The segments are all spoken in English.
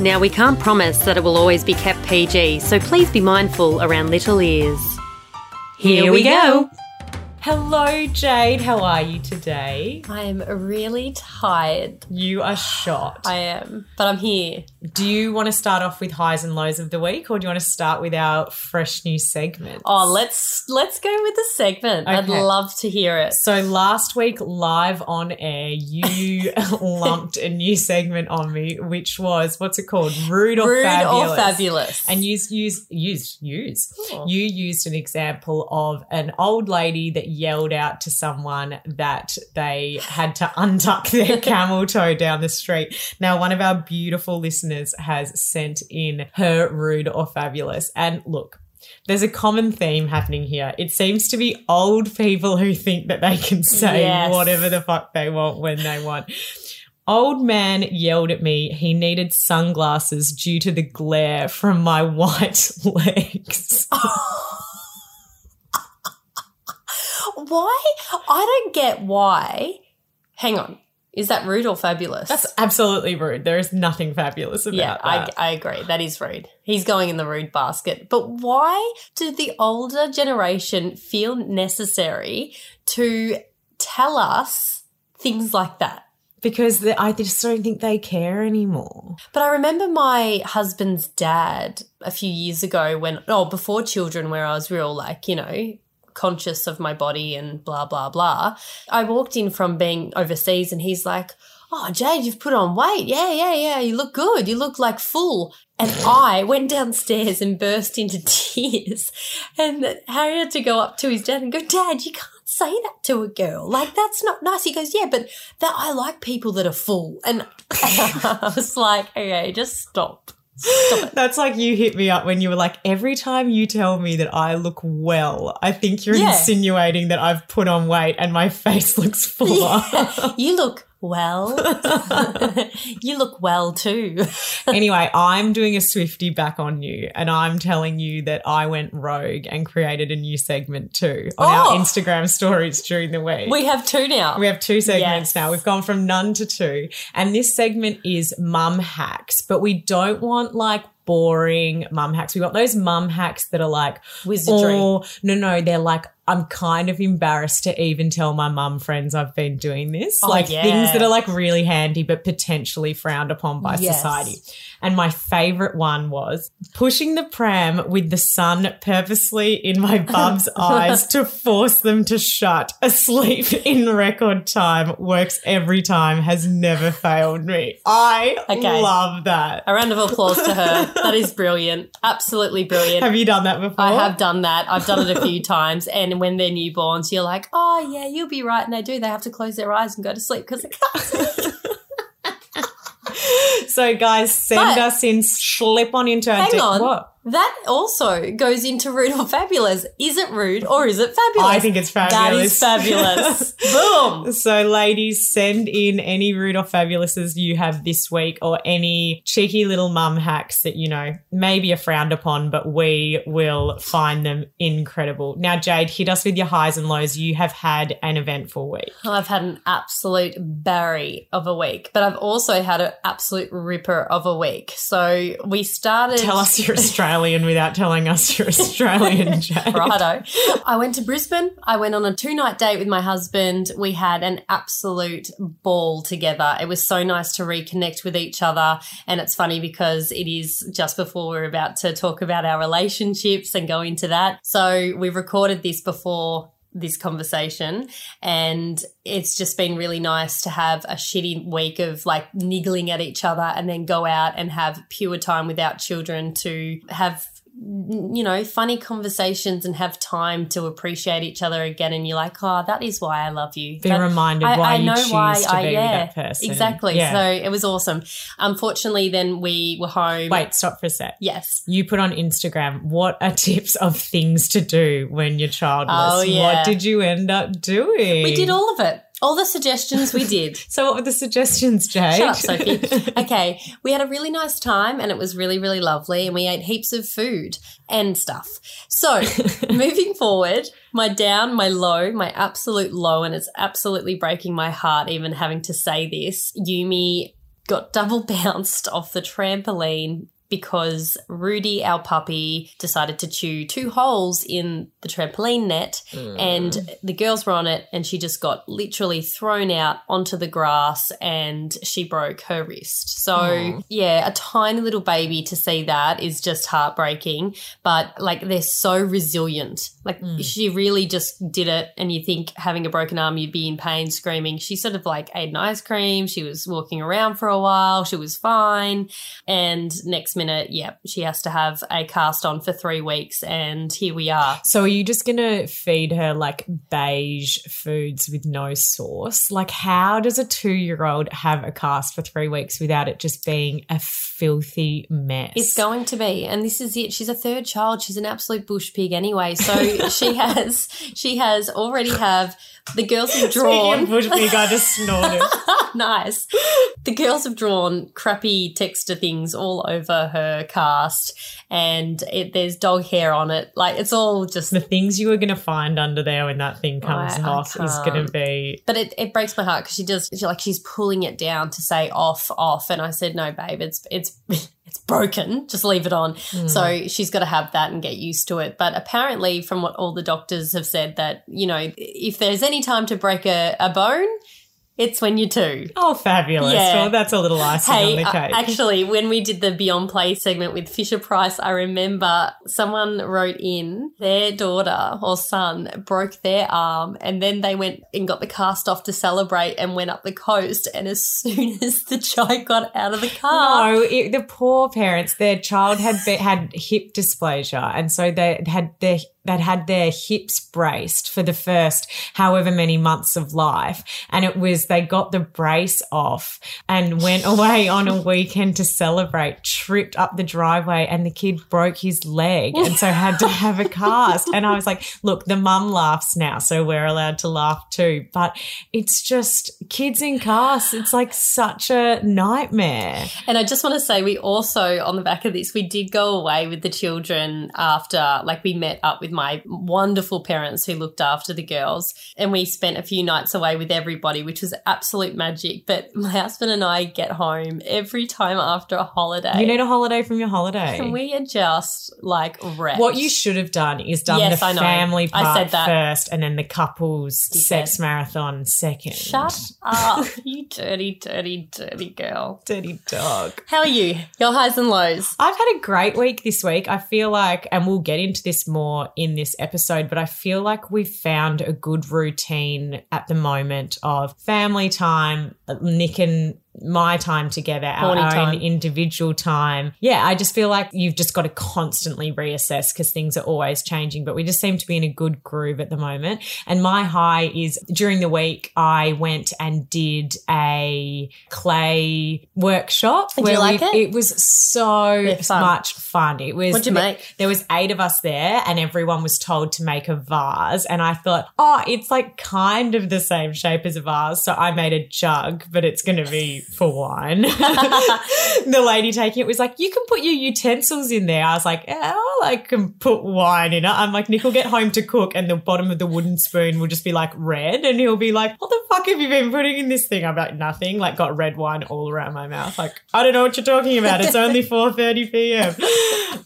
Now, we can't promise that it will always be kept PG, so please be mindful around little ears. Here we go. Hello, Jade. How are you today? I am really tired. You are shot. I am, but I'm here. Do you want to start off with highs and lows of the week, or do you want to start with our fresh new segment? Oh, let's let's go with the segment. I'd love to hear it. So last week, live on air, you lumped a new segment on me, which was what's it called? Rude or Rude fabulous? or fabulous? And you use use use Oh. you used an example of an old lady that yelled out to someone that they had to untuck their camel toe down the street. Now, one of our beautiful listeners has sent in her rude or fabulous. And look, there's a common theme happening here. It seems to be old people who think that they can say Yes. whatever the fuck they want when they want. Old man yelled at me he needed sunglasses due to the glare from my white legs. Oh. Why? I don't get why. Hang on. Is that rude or fabulous? That's absolutely rude. There is nothing fabulous about yeah, I, that. I agree. That is rude. He's going in the rude basket. But why do the older generation feel necessary to tell us things like that? because the, I just don't think they care anymore. But I remember my husband's dad a few years ago when, oh, before children, where I was real, like, you know, conscious of my body and blah, blah, blah. I walked in from being overseas and he's like, oh, Jade, you've put on weight. Yeah, yeah, yeah. You look good. You look like full. And I went downstairs and burst into tears. And Harry had to go up to his dad and go, Dad, you can't say that to a girl. Like, that's not nice. He goes, Yeah, but that I like people that are full. And I was like, Okay, just stop. Stop it. That's like you hit me up when you were like, every time you tell me that I look well, I think you're Yeah. insinuating that I've put on weight and my face looks fuller. you look well. you look well too. anyway, I'm doing a Swifty back on you, and I'm telling you that I went rogue and created a new segment too on our Oh. Instagram stories during the week. We have two now. We have two segments Yes. now. We've gone from none to two. And this segment is mum hacks, but we don't want like boring mum hacks. We want those mum hacks that are like, Wizardry. or no, no, they're like, I'm kind of embarrassed to even tell my mum friends I've been doing this. Oh, like yeah. things that are like really handy, but potentially frowned upon by Yes. society. And my favorite one was pushing the pram with the sun purposely in my bub's eyes to force them to shut asleep in record time works every time, has never failed me. I Okay. love that. A round of applause to her. That is brilliant. Absolutely brilliant. Have you done that before? I have done that. I've done it a few times. And when they're newborns, you're like, oh, yeah, you'll be right. And they do. They have to close their eyes and go to sleep because they can't. So, guys, send But- us in, slip on into our Hang on. What? That also goes into rude or fabulous. Is it rude or is it fabulous? I think it's fabulous. That is fabulous. Boom. So, ladies, send in any rude or fabulouses you have this week or any cheeky little mum hacks that, you know, maybe are frowned upon, but we will find them incredible. Now, Jade, hit us with your highs and lows. You have had an eventful week. I've had an absolute berry of a week, but I've also had an absolute ripper of a week. So we started. Tell us you're Australian without telling us you're Australian, Jade. Righto. I went to Brisbane. I went on a two night date with my husband. We had an absolute ball together. It was so nice to reconnect with each other. And it's funny because it is just before we're about to talk about our relationships and go into that. So we recorded this before this conversation. And it's just been really nice to have a shitty week of like niggling at each other and then go out and have pure time without children to have you know, funny conversations and have time to appreciate each other again. And you're like, oh, that is why I love you. Be That- reminded I- why I you know choose why to I- be yeah, with that person. Exactly. Yeah. So it was awesome. Unfortunately, then we were home. Wait, stop for a sec. Yes. You put on Instagram, what are tips of things to do when you're childless? Oh, yeah. What did you end up doing? We did all of it. All the suggestions we did. So what were the suggestions, Jade? Shut up, Sophie. Okay, we had a really nice time and it was really, really lovely. And we ate heaps of food and stuff. So, moving forward, my down, my low, my absolute low, and it's absolutely breaking my heart even having to say this. Yumi got double bounced off the trampoline because Rudy, our puppy, decided to chew two holes in the trampoline net and the girls were on it and she just got literally thrown out onto the grass and she broke her wrist. So, Aw. yeah, a tiny little baby to see that is just heartbreaking, but like they're so resilient. Like Mm. she really just did it and you think having a broken arm you'd be in pain screaming. She sort of like ate an ice cream, she was walking around for a while, she was fine and next minute, yeah, she has to have a cast on for 3 weeks and here we are. So are you just gonna feed her like beige foods with no sauce? Like how does a two year old have a cast for three weeks without it just being a filthy mess? It's going to be, and this is it. She's a third child. She's an absolute bush pig anyway. So she has, she has already have the girls have drawn. bush pig, I just snorted. nice. The girls have drawn crappy texture things all over her cast, and it, there's dog hair on it. Like it's all just. the things you are gonna find under there when that thing comes I- I off is gonna be But it, it breaks my heart because she does she, like she's pulling it down to say off off, and I said no, babe, it's it's it's broken. Just leave it on. Hmm. So she's got to have that and get used to it. But apparently, from what all the doctors have said, that you know, if there's any time to break a, a bone, it's when you're two. Oh, fabulous. Yeah. Well, that's a little icing on Hey, the uh, cake. actually, when we did the Beyond Play segment with Fisher Price, I remember someone wrote in their daughter or son broke their arm, and then they went and got the cast off to celebrate and went up the coast. And as soon as the child got out of the car, No, it, the poor parents, their child had had hip dysplasia, and so they had their they'd had their hips braced for the first however many months of life, and it was they got the brace off and went away on a weekend to celebrate, tripped up the driveway, and the kid broke his leg, and so had to have a cast. And I was like, look, the mum laughs now, so we're allowed to laugh too, but it's just kids in casts. It's like such a nightmare. And I just want to say, we also, on the back of this, we did go away with the children after, like, we met up with my wonderful parents who looked after the girls. And we spent a few nights away with everybody, which was absolute magic. But my husband and I get home every time after a holiday. You need a holiday from your holiday. and we are just like wrecked. what you should have done is done Yes, the I know. family I part said that. first and then the couples You sex said. marathon second. Shut up, you dirty, dirty, dirty girl. Dirty dog. How are you? Your highs and lows. I've had a great week this week. I feel like, and we'll get into this more in this episode, but I feel like we've found a good routine at the moment of family time, Nick and my time together, our Horny own time. individual time. Yeah, I just feel like you've just got to constantly reassess because things are always changing, but we just seem to be in a good groove at the moment. And my high is during the week, I went and did a clay workshop. Did you like we- it? It was so fun. much fun. It was. What'd you make? There was eight of us there, and everyone was told to make a vase. And I thought, oh, it's like kind of the same shape as a vase, so I made a jug, but it's going to be for wine. the lady taking it was like, you can put your utensils in there. I was like, oh, I can put wine in it. I'm like, Nick will get home to cook, and the bottom of the wooden spoon will just be like red, and he'll be like, what the fuck have you been putting in this thing? I'm like, nothing. Like, got red wine all around my mouth. Like, I don't know what you're talking about. It's only 4:30 p.m.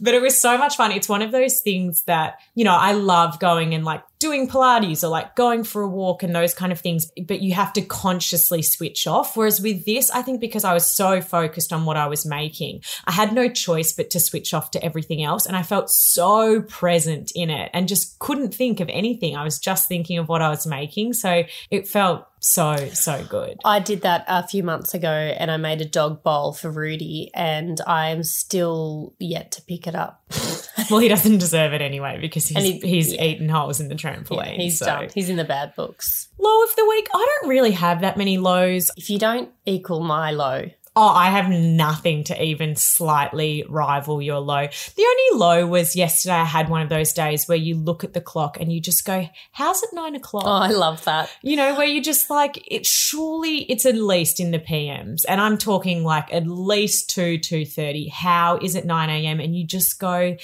But it was so much fun. It's one of those things that you know I love going and like doing Pilates or like going for a walk and those kind of things. But you have to consciously switch off. Whereas with this, I think because I was so focused on what I was making, I had no choice but to switch off to everything else. And I felt so present in it and just couldn't think of anything. I was just thinking of what I was making. So it felt so, so good. I did that a few months ago and I made a dog bowl for Rudy and I'm still yet to pick it up. Well, he doesn't deserve it anyway because he's, he- he's yeah. eaten holes in the Yeah, trampoline. he's so. done. He's in the bad books. Low of the week. I don't really have that many lows. If you don't equal my low, Oh, I have nothing to even slightly rival your low. The only low was yesterday. I had one of those days where you look at the clock and you just go, "How's it nine o'clock?" oh, I love that. You know, where you just like it. Surely it's at least in the PMs, and I'm talking like at least two two thirty. How is it nine a.m. and you just go.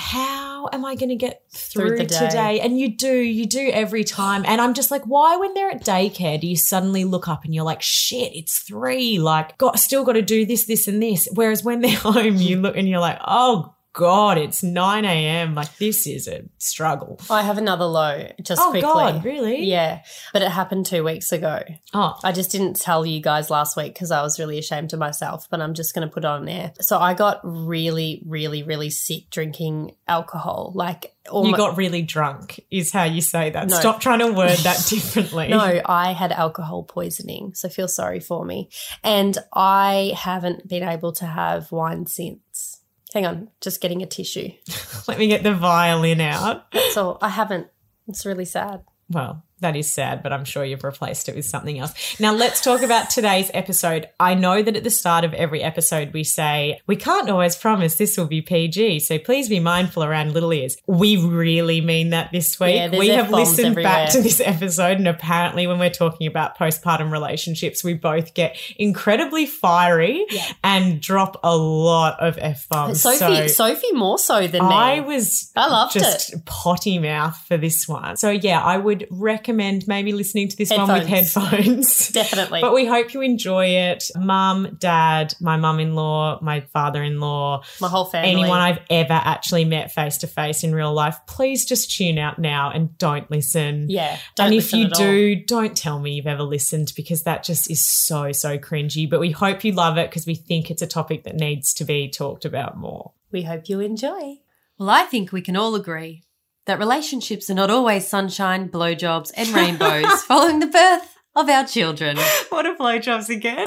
How am I going to get Through through, today? And you do, you do every time. And I'm just like, why, when they're at daycare, do you suddenly look up and you're like, shit, it's three? Like, got still got to do this, this, and this. Whereas when they're home, you look and you're like, oh God, it's 9 a.m. Like, this is a struggle. I have another low just Oh, quickly. God, really? Yeah, but it happened two weeks ago. Oh, I just didn't tell you guys last week because I was really ashamed of myself, but I'm just going to put it on there. So I got really, really, really sick drinking alcohol. Like, you almo- got really drunk, is how you say that. No. Stop trying to word that differently. No, I had alcohol poisoning, so feel sorry for me. And I haven't been able to have wine since. Hang on, just getting a tissue. Let me get the violin out. So I haven't. It's really sad. Well, that is sad, but I'm sure you've replaced it with something else. Now, let's talk about today's episode. I know that at the start of every episode, we say, we can't always promise this will be PG, so please be mindful around little ears. We really mean that this week. Yeah, we have listened everywhere. back to this episode, and apparently, when we're talking about postpartum relationships, we both get incredibly fiery Yeah. and drop a lot of F bombs. Sophie, so Sophie more so than me. I was I loved just potty mouth for this one. So yeah, I would recommend maybe listening to this one with Headphones. headphones. Definitely. But we hope you enjoy it. Mum, dad, my mum in law, my father in law, My whole family. anyone I've ever actually met face to face in real life, please just tune out now and don't listen. yeah. Don't and if you at all. do, don't tell me you've ever listened because that just is so, so cringy. But we hope you love it because we think it's a topic that needs to be talked about more. we hope you enjoy. Well, I think we can all agree that relationships are not always sunshine, blowjobs, and rainbows following the birth of our children. What are blowjobs again?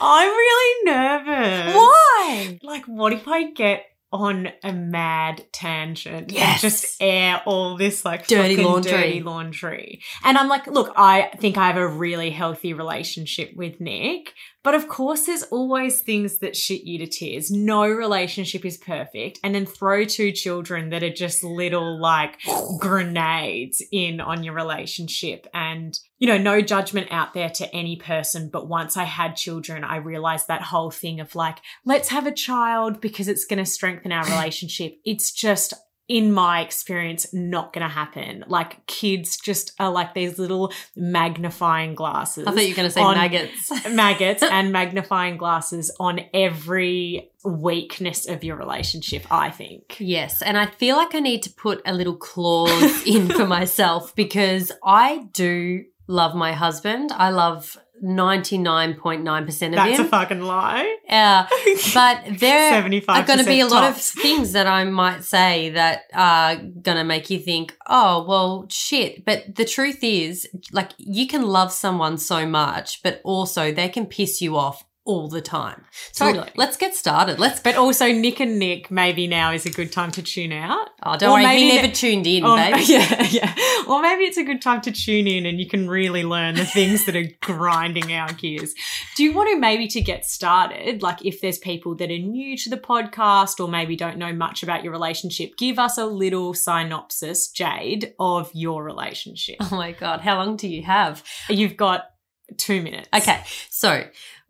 I'm really nervous. Why? Like, what if I get on a mad tangent Yes. and just air all this like Dirty laundry. dirty laundry? And I'm like, look, I think I have a really healthy relationship with Nick, but of course, there's always things that shit you to tears. No relationship is perfect, and then throw two children that are just little like grenades in on your relationship. And you know no judgment out there to any person. But once i had children i realized that whole thing of like let's have a child because it's going to strengthen our relationship. It's just in my experience not going to happen like kids just are like these little magnifying glasses I thought you were going to say maggots. maggots and magnifying glasses on every weakness of your relationship i think Yes, and I feel like I need to put a little clause in for myself because I do love my husband. I love 99.9% of that's him. a fucking lie uh, but there 75 are going to be a lot of things that I might say that are going to make you think, oh, well, shit. But the truth is, like, you can love someone so much, but also they can piss you off all the time. So Totally. let's get started. Let's. But also, Nick and Nick, maybe now is a good time to tune out. Oh, don't Or worry, he maybe never ne- tuned in, Or- babe. yeah, yeah. Or maybe it's a good time to tune in and you can really learn the things that are grinding our gears. Do you want to maybe to get started, like if there's people that are new to the podcast or maybe don't know much about your relationship, give us a little synopsis, Jade, of your relationship. Oh my God, how long do you have? You've got two minutes. Okay, so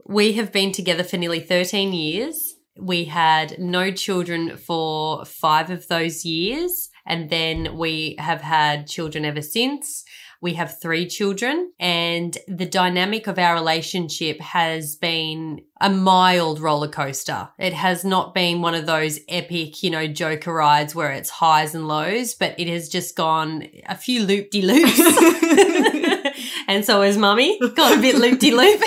we have been together for nearly 13 years. We had no children for five of those years, and then we have had children ever since. We have three children, and the dynamic of our relationship has been a mild roller coaster. It has not been one of those epic, you know, joker rides where it's highs and lows, but it has just gone a few loop de loops. and so has mummy, got a bit loop de loop.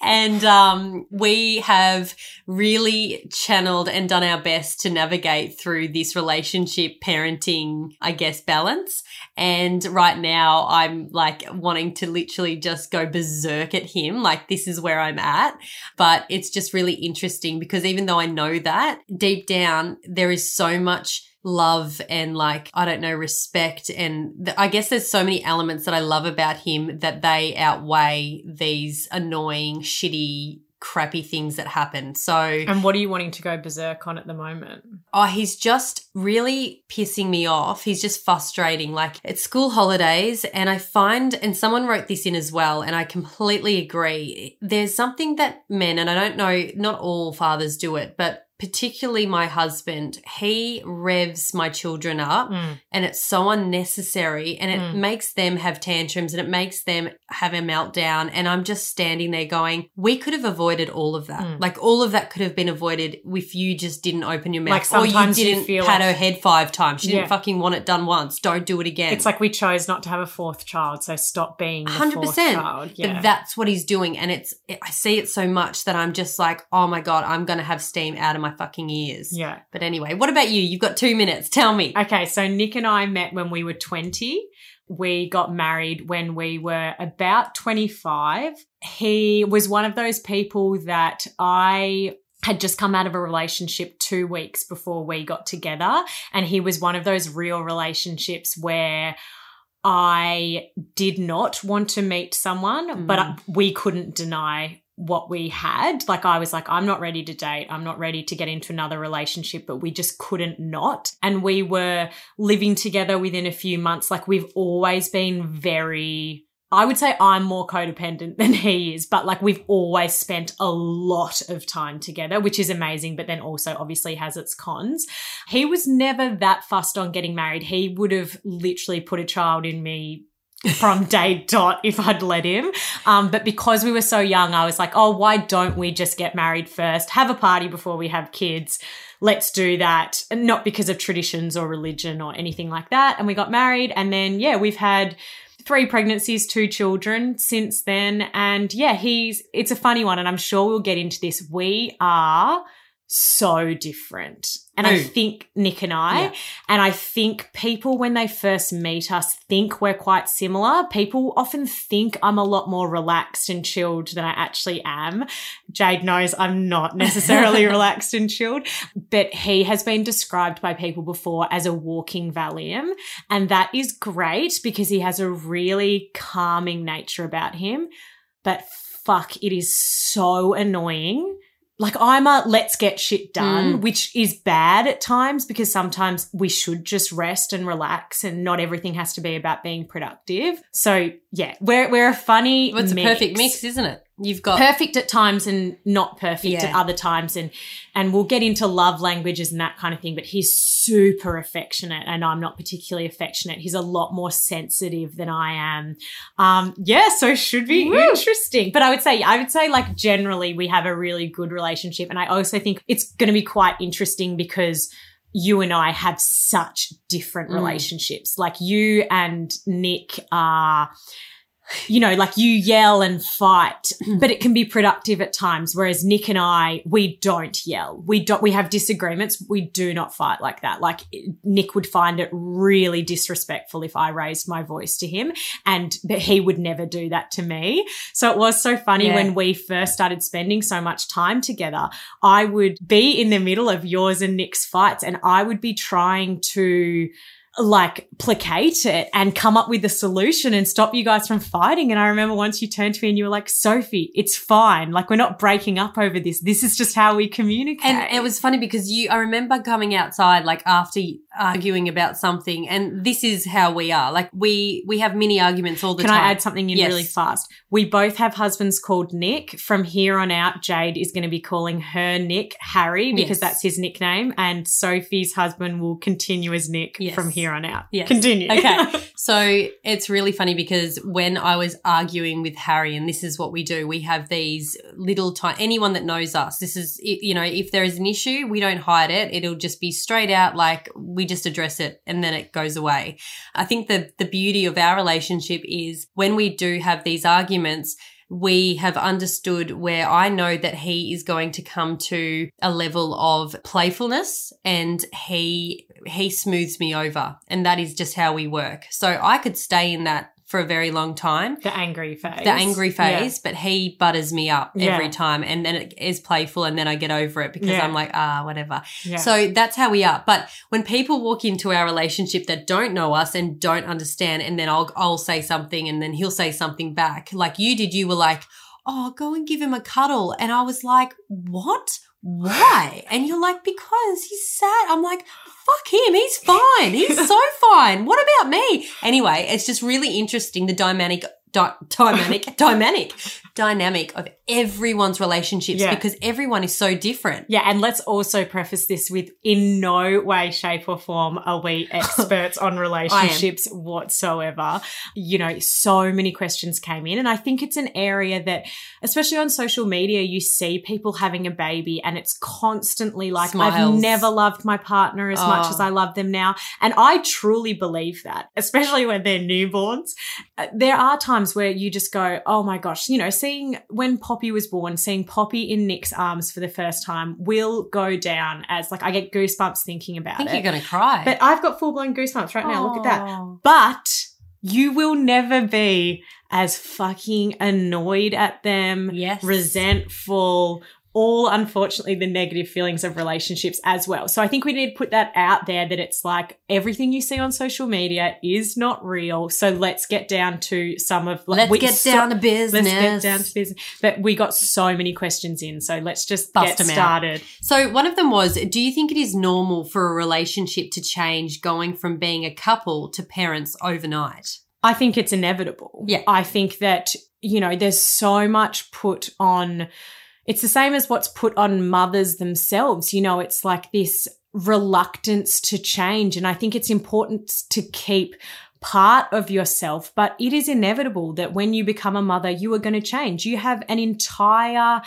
and um, we have really channeled and done our best to navigate through this relationship parenting, I guess, balance. And right now, I'm like wanting to literally just go berserk at him. Like, this is where I'm at. But it's just really interesting because even though I know that deep down, there is so much love and like I don't know respect and th- I guess there's so many elements that I love about him that they outweigh these annoying shitty crappy things that happen. So And what are you wanting to go berserk on at the moment? Oh, he's just really pissing me off. He's just frustrating. Like it's school holidays, and I find, and someone wrote this in as well, and I completely agree. There's something that men, and I don't know, not all fathers do it, but particularly my husband, he revs my children up Mm. and it's so unnecessary and it Mm. makes them have tantrums and it makes them have a meltdown. And I'm just standing there going, we could have avoided all of that. Mm. Like all of that could have been avoided if you just didn't open your mouth Like or you you didn't feel pat like- her head five times. She Yeah. didn't fucking want it done once. Don't do it again. It's like we chose not to have a fourth child, so stop being the 100%. fourth child. Yeah. But that's what he's doing. And it's, I see it so much that I'm just like, oh my God, I'm going to have steam out of my fucking ears. yeah. But anyway, what about you? You've got two minutes. Tell me. Okay, so Nick and I met when we were 20. We got married when we were about 25. He was one of those people that I had just come out of a relationship two weeks before we got together. And he was one of those real relationships where I did not want to meet someone, but Mm. we couldn't deny what we had. Like I was like, I'm not ready to date. I'm not ready to get into another relationship, but we just couldn't not. And we were living together within a few months. Like we've always been very I would say I'm more codependent than he is, but like we've always spent a lot of time together, which is amazing, but then also obviously has its cons. He was never that fussed on getting married. He would have literally put a child in me from day dot if I'd let him. Um, but because we were so young, I was like, oh, why don't we just get married first? Have a party before we have kids. Let's do that. And not because of traditions or religion or anything like that. And we got married. And then, yeah, we've had three pregnancies, two children since then. And yeah, he's, it's a funny one. And I'm sure we'll get into this. We are so different. And I think Nick and I, Yeah. and I think people, when they first meet us, think we're quite similar. People often think I'm a lot more relaxed and chilled than I actually am. Jade knows I'm not necessarily relaxed and chilled, but he has been described by people before as a walking Valium. And that is great because he has a really calming nature about him. But fuck, it is so annoying. Like I'm a let's get shit done, mm. which is bad at times because sometimes we should just rest and relax and not everything has to be about being productive. So yeah, we're we're a funny Well, it's mix. a perfect mix, isn't it? You've got Perfect at times and not perfect Yeah. at other times and and we'll get into love languages and that kind of thing but he's super affectionate and I'm not particularly affectionate he's a lot more sensitive than I am um yeah so should be Woo. interesting but I would say I would say like generally we have a really good relationship and I also think it's going to be quite interesting because you and I have such different Mm. relationships like you and Nick are you know, like you yell and fight, mm. but it can be productive at times. Whereas Nick and I, we don't yell. We don't, we have disagreements. We do not fight like that. Like Nick would find it really disrespectful if I raised my voice to him and, but he would never do that to me. So it was so funny Yeah. when we first started spending so much time together. I would be in the middle of yours and Nick's fights and I would be trying to like placate it and come up with a solution and stop you guys from fighting. And I remember once you turned to me and you were like, Sophie, it's fine. Like we're not breaking up over this. This is just how we communicate. And it was funny because you, I remember coming outside like after arguing about something, and this is how we are. Like we we have mini arguments all the Can time. Can I add something in Yes. really fast? We both have husbands called Nick. From here on out, Jade is going to be calling her Nick Harry because Yes. that's his nickname, and Sophie's husband will continue as Nick Yes. from here on out. Yes. Continue. Okay. So it's really funny because when I was arguing with Harry, and this is what we do, we have these little time. Anyone that knows us, this is you know, if there is an issue, we don't hide it. It'll just be straight out, like we just address it, and then it goes away. I think the the beauty of our relationship is when we do have these arguments. we have understood where I know that he is going to come to a level of playfulness and he he smooths me over and that is just how we work. So I could stay in that for a very long time. The angry phase. The angry phase, but he butters me up Yeah. every time and then it is playful and then I get over it because Yeah. I'm like, ah, whatever. Yeah. So that's how we are. But when people walk into our relationship that don't know us and don't understand, and then I'll I'll say something and then he'll say something back. Like you did, you were like, Oh, go and give him a cuddle. And I was like, What? Why? And you're like, Because he's sad. I'm like, fuck him. He's fine. He's so fine. What about me? Anyway, it's just really interesting the dynamic di- dynamic dynamic dynamic of everyone's relationships Yeah. because everyone is so different. Yeah, and let's also preface this with in no way, shape, or form are we experts on relationships whatsoever. You know, so many questions came in, and I think it's an area that, especially on social media, you see people having a baby, and it's constantly like, I've never loved my partner as much Oh. as I love them now. And I truly believe that, especially when they're newborns. Uh, There are times where you just go, oh my gosh, you know, seeing when Poppy was born, seeing Poppy in Nick's arms for the first time will go down as like I get goosebumps thinking about I think it. you're going to cry. but I've got full blown goosebumps right now. Look at that. But you will never be as fucking annoyed at them, Yes. resentful, all unfortunately the negative feelings of relationships as well. So I think we need to put that out there that it's like everything you see on social media is not real. So let's get down to some of like Let's we- get so- down to business. Let's get down to business. But we got so many questions in, so let's just Bust get them out. started. So one of them was, do you think it is normal for a relationship to change going from being a couple to parents overnight? I think it's inevitable. Yeah. I think that, you know, there's so much put on. It's the same as what's put on mothers themselves. You know, it's like this reluctance to change. And I think it's important to keep part of yourself, but it is inevitable that when you become a mother, you are going to change. You have an entire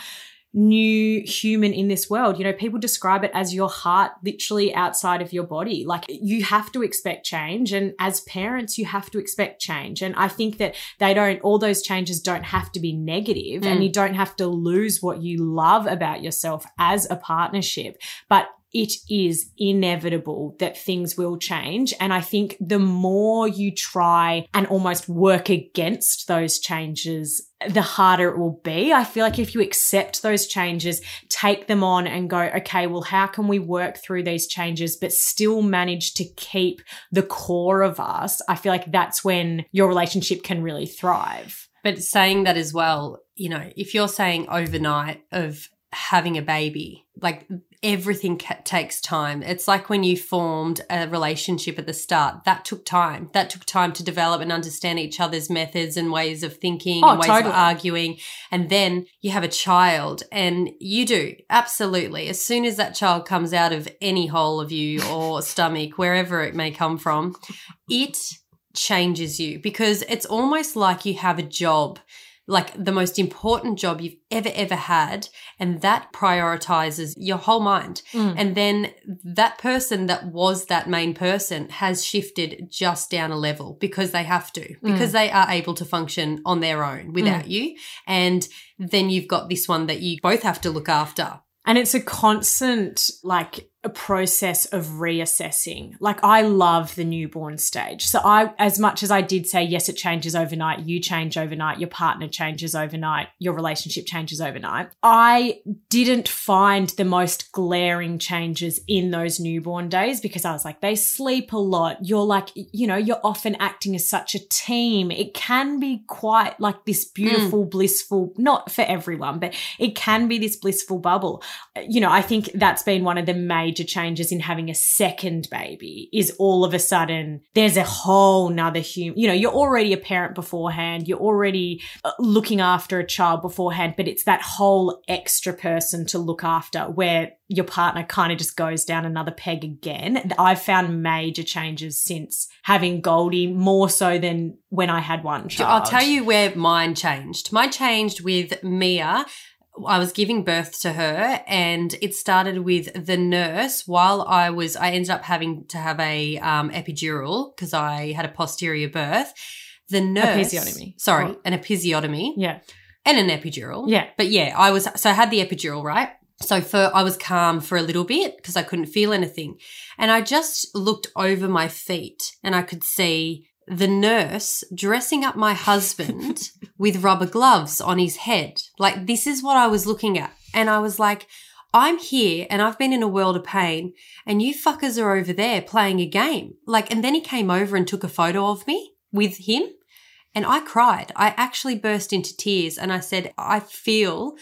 new human in this world. You know, people describe it as your heart literally outside of your body. Like you have to expect change. And as parents, you have to expect change. And I think that they don't, all those changes don't have to be negative and Mm. you don't have to lose what you love about yourself as a partnership. But it is inevitable that things will change. And I think the more you try and almost work against those changes, the harder it will be. I feel like if you accept those changes, take them on and go, okay, well, how can we work through these changes, but still manage to keep the core of us? I feel like that's when your relationship can really thrive. But saying that as well, you know, if you're saying overnight of having a baby, like everything ca- takes time. It's like when you formed a relationship at the start, that took time. That took time to develop and understand each other's methods and ways of thinking Oh, and ways totally. of arguing. And then you have a child and you do absolutely. As soon as that child comes out of any hole of you or stomach, wherever it may come from, it changes you because it's almost like you have a job like the most important job you've ever ever had and that prioritizes your whole mind. Mm. and then that person that was that main person has shifted just down a level because they have to because they are able to function on their own without you. And then you've got this one that you both have to look after. And it's a constant, like, a process of reassessing. Like, I love the newborn stage. So, I, as much as I did say, yes, it changes overnight, you change overnight, your partner changes overnight, your relationship changes overnight, I didn't find the most glaring changes in those newborn days because I was like, they sleep a lot. You're like, you know, you're often acting as such a team. It can be quite like this hmm. beautiful, blissful, not for everyone, but it can be this blissful bubble you know, I think that's been one of the major changes in having a second baby is all of a sudden there's a whole nother human, you know, you're already a parent beforehand. You're already uh, looking after a child beforehand, but it's that whole extra person to look after where your partner kind of just goes down another peg again. I've found major changes since having Goldie more so than when I had one child. I'll tell you where mine changed. Mine changed with Mia. I was giving birth to her and it started with the nurse while I was, I ended up having to have a um, epidural because I had a posterior birth. The nurse, Episiotomy. sorry, Oh. an episiotomy. Yeah. and an epidural. Yeah. But yeah, I was, so I had the epidural, right? So for, I was calm for a little bit because I couldn't feel anything. And I just looked over my feet and I could see the nurse dressing up my husband with rubber gloves on his head. Like, this is what I was looking at. And I was like, I'm here and I've been in a world of pain and you fuckers are over there playing a game. Like, and then he came over and took a photo of me with him and I cried. I actually burst into tears and I said, I feel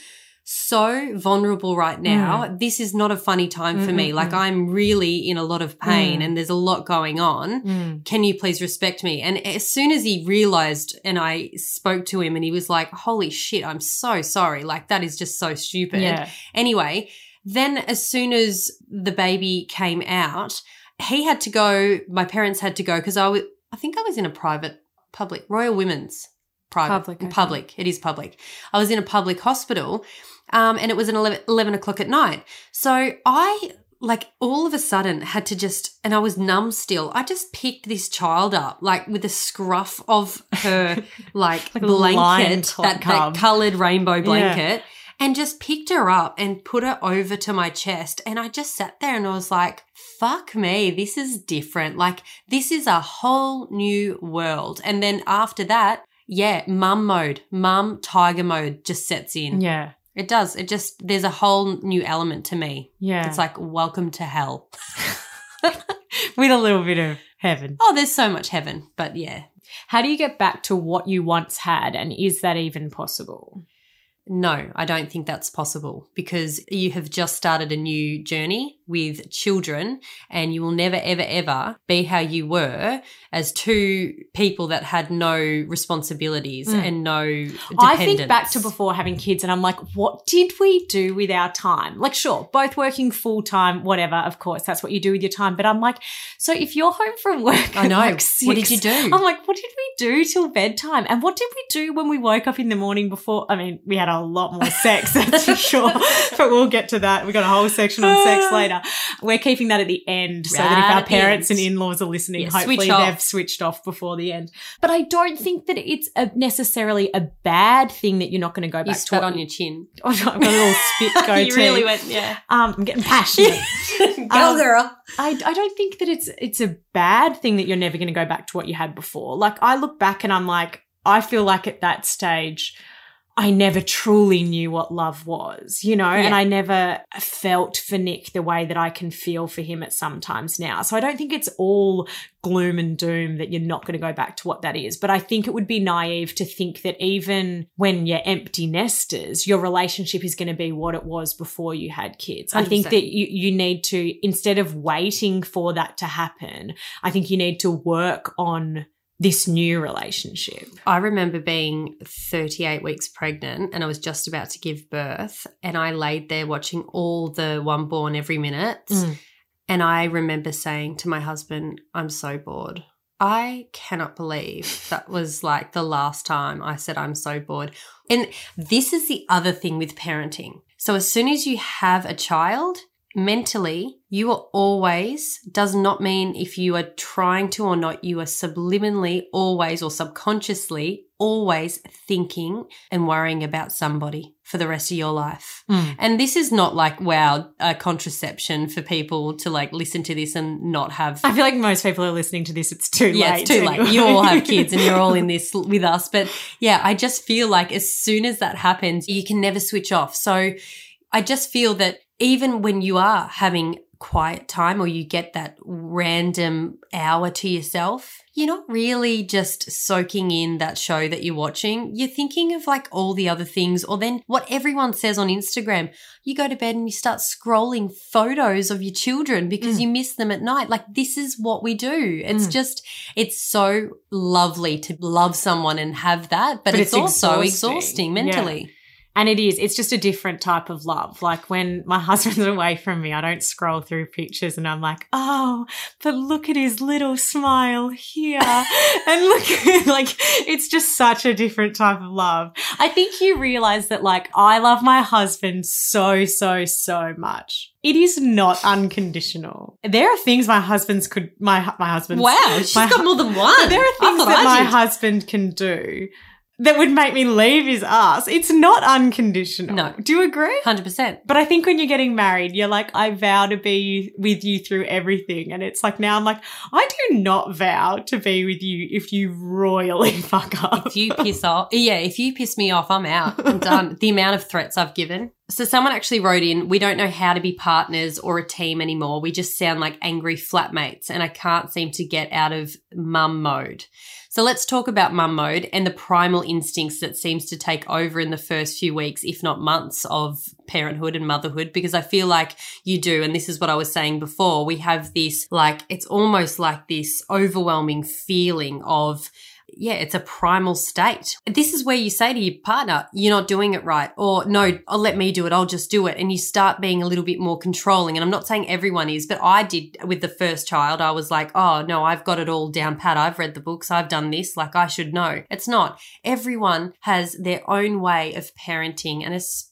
so vulnerable right now. This is not a funny time for me. Mm, Like mm. I'm really in a lot of pain Mm. and there's a lot going on. Mm. Can you please respect me? And as soon as he realized and I spoke to him and he was like, holy shit, I'm so sorry. Like that is just so stupid. Yeah. Anyway, then as soon as the baby came out, he had to go, my parents had to go because I was, I think I was in a private, public, Royal Women's private, Public, public. It is public. I was in a public hospital um, and it was an 11, 11 o'clock at night. So I, like, all of a sudden had to just, and I was numb still. I just picked this child up, like, with the scruff of her, like, Like blanket, that, that colored rainbow blanket and just picked her up and put her over to my chest. And I just sat there and I was like, fuck me, this is different. Like, this is a whole new world. And then after that, yeah, mum mode, mum tiger mode just sets in. Yeah. It does. It just, there's a whole new element to me. Yeah. It's like, welcome to hell. with a little bit of heaven. Oh, there's so much heaven. But yeah, How do you get back to what you once had? And is that even possible? No, I don't think that's possible because you have just started a new journey with children and you will never, ever, ever be how you were as two people that had no responsibilities Mm. and no I think back to before having kids and I'm like, what did we do with our time? Like, sure, both working full time, whatever, of course, that's what you do with your time. But I'm like, so if you're home from work, I know. like what did you do? I'm like, what did we do till bedtime? And what did we do when we woke up in the morning before? I mean, we had a lot more sex, that's for sure. but we'll get to that. We've got a whole section on sex later. We're keeping that at the end so that if our parents and in-laws are listening, yeah, hopefully switch they've switched off before the end. But I don't think that it's a, necessarily a bad thing that you're not going to go you back to. spat on your chin. Oh, I've got a little spit go you really went, yeah. Um, I'm getting passionate. Go, Um, girl. I, I don't think that it's it's a bad thing that you're never going to go back to what you had before. Like I look back and I'm like, I feel like at that stage, I never truly knew what love was, you know, and I never felt for Nick the way that I can feel for him at some times now. So I don't think it's all gloom and doom that you're not going to go back to what that is. But I think it would be naive to think that even when you're empty nesters, your relationship is going to be what it was before you had kids. I think that you, you need to, instead of waiting for that to happen, I think you need to work on this new relationship. I remember being 38 weeks pregnant and I was just about to give birth and I laid there watching all the one born every minute. Mm. And I remember saying to my husband, I'm so bored. I cannot believe that was like the last time I said I'm so bored. And this is the other thing with parenting. So as soon as you have a child, mentally, you are always, does not mean if you are trying to or not, you are subliminally always or subconsciously always thinking and worrying about somebody for the rest of your life. Mm. And this is not like, wow, a contraception for people to like listen to this and not have. I feel like most people are listening to this. It's too Yeah, late. it's too late. You all have kids and you're all in this with us. But yeah, I just feel like as soon as that happens, you can never switch off. So I just feel that even when you are having quiet time or you get that random hour to yourself, you're not really just soaking in that show that you're watching. You're thinking of like all the other things, or then what everyone says on Instagram. You go to bed and you start scrolling photos of your children because Mm. you miss them at night. Like, this is what we do. It's Mm. just, it's so lovely to love someone and have that, but, But it's, it's also exhausting. exhausting Yeah. And it is. It's just a different type of love. Like when my husband's away from me, I don't scroll through pictures and I'm like, oh, but look at his little smile here. and look, like, it's just such a different type of love. I think you realize that, like, I love my husband so, so, so much. It is not unconditional. There are things my husband's could, my, my husband's. Wow, she's my got more than one. There are things that I my did. husband can do that would make me leave his ass. It's not unconditional. No. Do you agree? 100%. But I think when you're getting married, you're like, I vow to be with you through everything. And it's like now I'm like, I do not vow to be with you if you royally fuck up. If you piss off, yeah, if you piss me off, I'm out. I'm done. the amount of threats I've given. So someone actually wrote in, we don't know how to be partners or a team anymore. We just sound like angry flatmates and I can't seem to get out of mum mode. So let's talk about mum mode and the primal instincts that seems to take over in the first few weeks, if not months of parenthood and motherhood, because I feel like you do. And this is what I was saying before. We have this, like, it's almost like this overwhelming feeling of, yeah, it's a primal state. This is where you say to your partner, you're not doing it right, or no, I'll let me do it, I'll just do it. And you start being a little bit more controlling. And I'm not saying everyone is, but I did with the first child. I was like, oh, no, I've got it all down pat. I've read the books, I've done this, like I should know. It's not. Everyone has their own way of parenting, and especially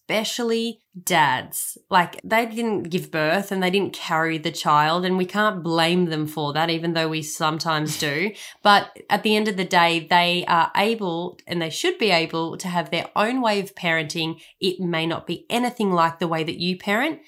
dads. Like they didn't give birth and they didn't carry the child, and we can't blame them for that, even though we sometimes do. But at the end of the day, they are able and they should be able to have their own way of parenting. It may not be anything like the way that you parent,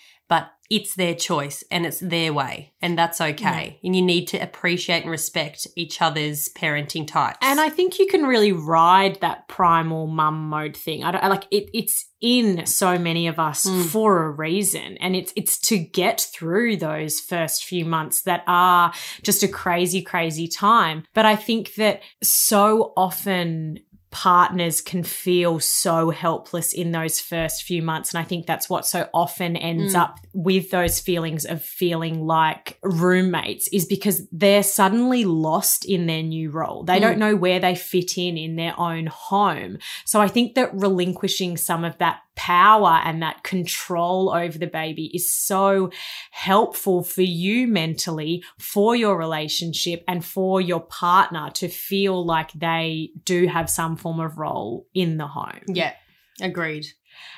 it's their choice and it's their way, and that's okay. And you need to appreciate and respect each other's parenting types. And I think you can really ride that primal mum mode thing. I don't I like it. It's in so many of us Mm. for a reason, and it's it's to get through those first few months that are just a crazy, crazy time. But I think that so often partners can feel so helpless in those first few months and i think that's what so often ends Mm. up with those feelings of feeling like roommates is because they're suddenly lost in their new role they Mm. don't know where they fit in in their own home so i think that relinquishing some of that power and that control over the baby is so helpful for you mentally, for your relationship, and for your partner to feel like they do have some form of role in the home. yeah, agreed.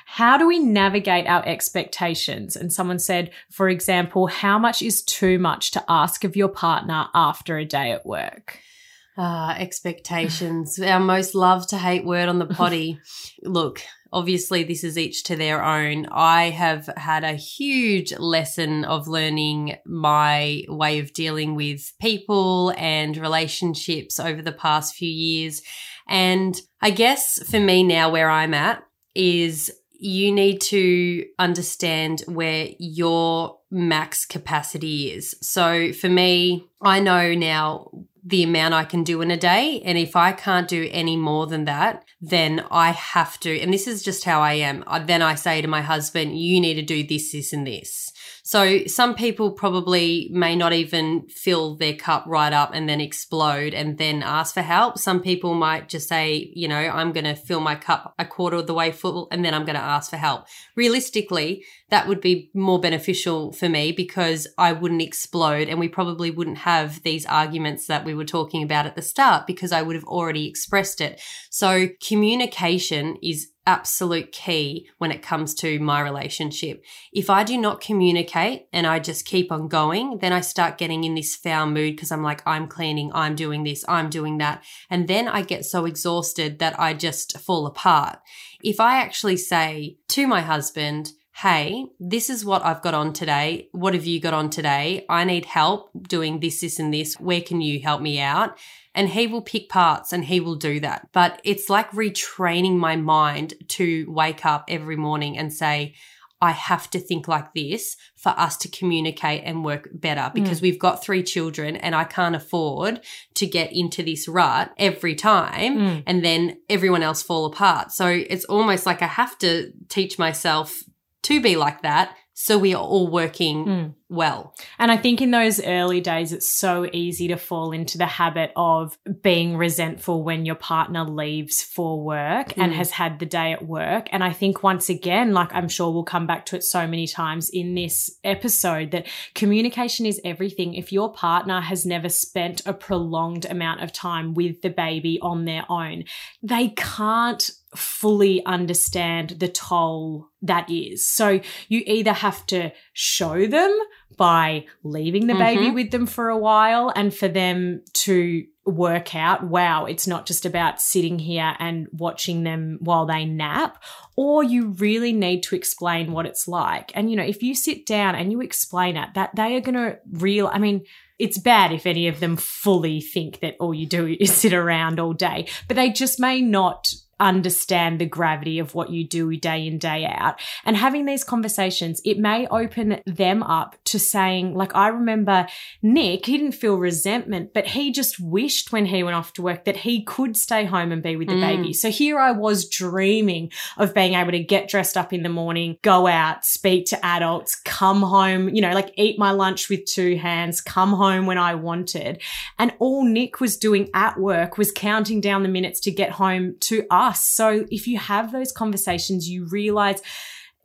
How do we navigate our expectations? And someone said, for example, how much is too much to ask of your partner after a day at work? Ah, expectations. Our most love to hate word on the potty. Look, obviously, this is each to their own. I have had a huge lesson of learning my way of dealing with people and relationships over the past few years. And I guess for me now, where I'm at is you need to understand where your max capacity is. So for me, I know now the amount I can do in a day. And if I can't do any more than that, then I have to. And this is just how I am. Then I say to my husband, you need to do this, this, and this. So some people probably may not even fill their cup right up and then explode and then ask for help. Some people might just say, you know, I'm going to fill my cup a quarter of the way full and then I'm going to ask for help. Realistically, that would be more beneficial for me because I wouldn't explode and we probably wouldn't have these arguments that we were talking about at the start because I would have already expressed it. So communication is absolute key when it comes to my relationship. If I do not communicate and I just keep on going, then I start getting in this foul mood because I'm like, I'm cleaning, I'm doing this, I'm doing that. And then I get so exhausted that I just fall apart. If I actually say to my husband, Hey, this is what I've got on today. What have you got on today? I need help doing this, this, and this. Where can you help me out? and he will pick parts and he will do that. But it's like retraining my mind to wake up every morning and say, I have to think like this for us to communicate and work better because we've got three children and I can't afford to get into this rut every time Mm. and then everyone else fall apart. So it's almost like I have to teach myself to be like that so we are all working Mm. well. And I think in those early days, it's so easy to fall into the habit of being resentful when your partner leaves for work and Mm. has had the day at work. And I think once again, like I'm sure we'll come back to it so many times in this episode, that communication is everything. If your partner has never spent a prolonged amount of time with the baby on their own, they can't fully understand the toll that is. So you either have to show them by leaving the baby Mhm. with them for a while and for them to work out, wow, it's not just about sitting here and watching them while they nap, or you really need to explain what it's like. And, you know, if you sit down and you explain it, that they are going to real, I mean, it's bad if any of them fully think that all you do is sit around all day, but they just may not understand the gravity of what you do day in, day out. And having these conversations, it may open them up to saying, like, I remember Nick, he didn't feel resentment, but he just wished when he went off to work that he could stay home and be with the Mm. baby. So here I was dreaming of being able to get dressed up in the morning, go out, speak to adults, come home, you know, like eat my lunch with two hands, come home when I wanted. And all Nick was doing at work was counting down the minutes to get home to us. So if you have those conversations, you realize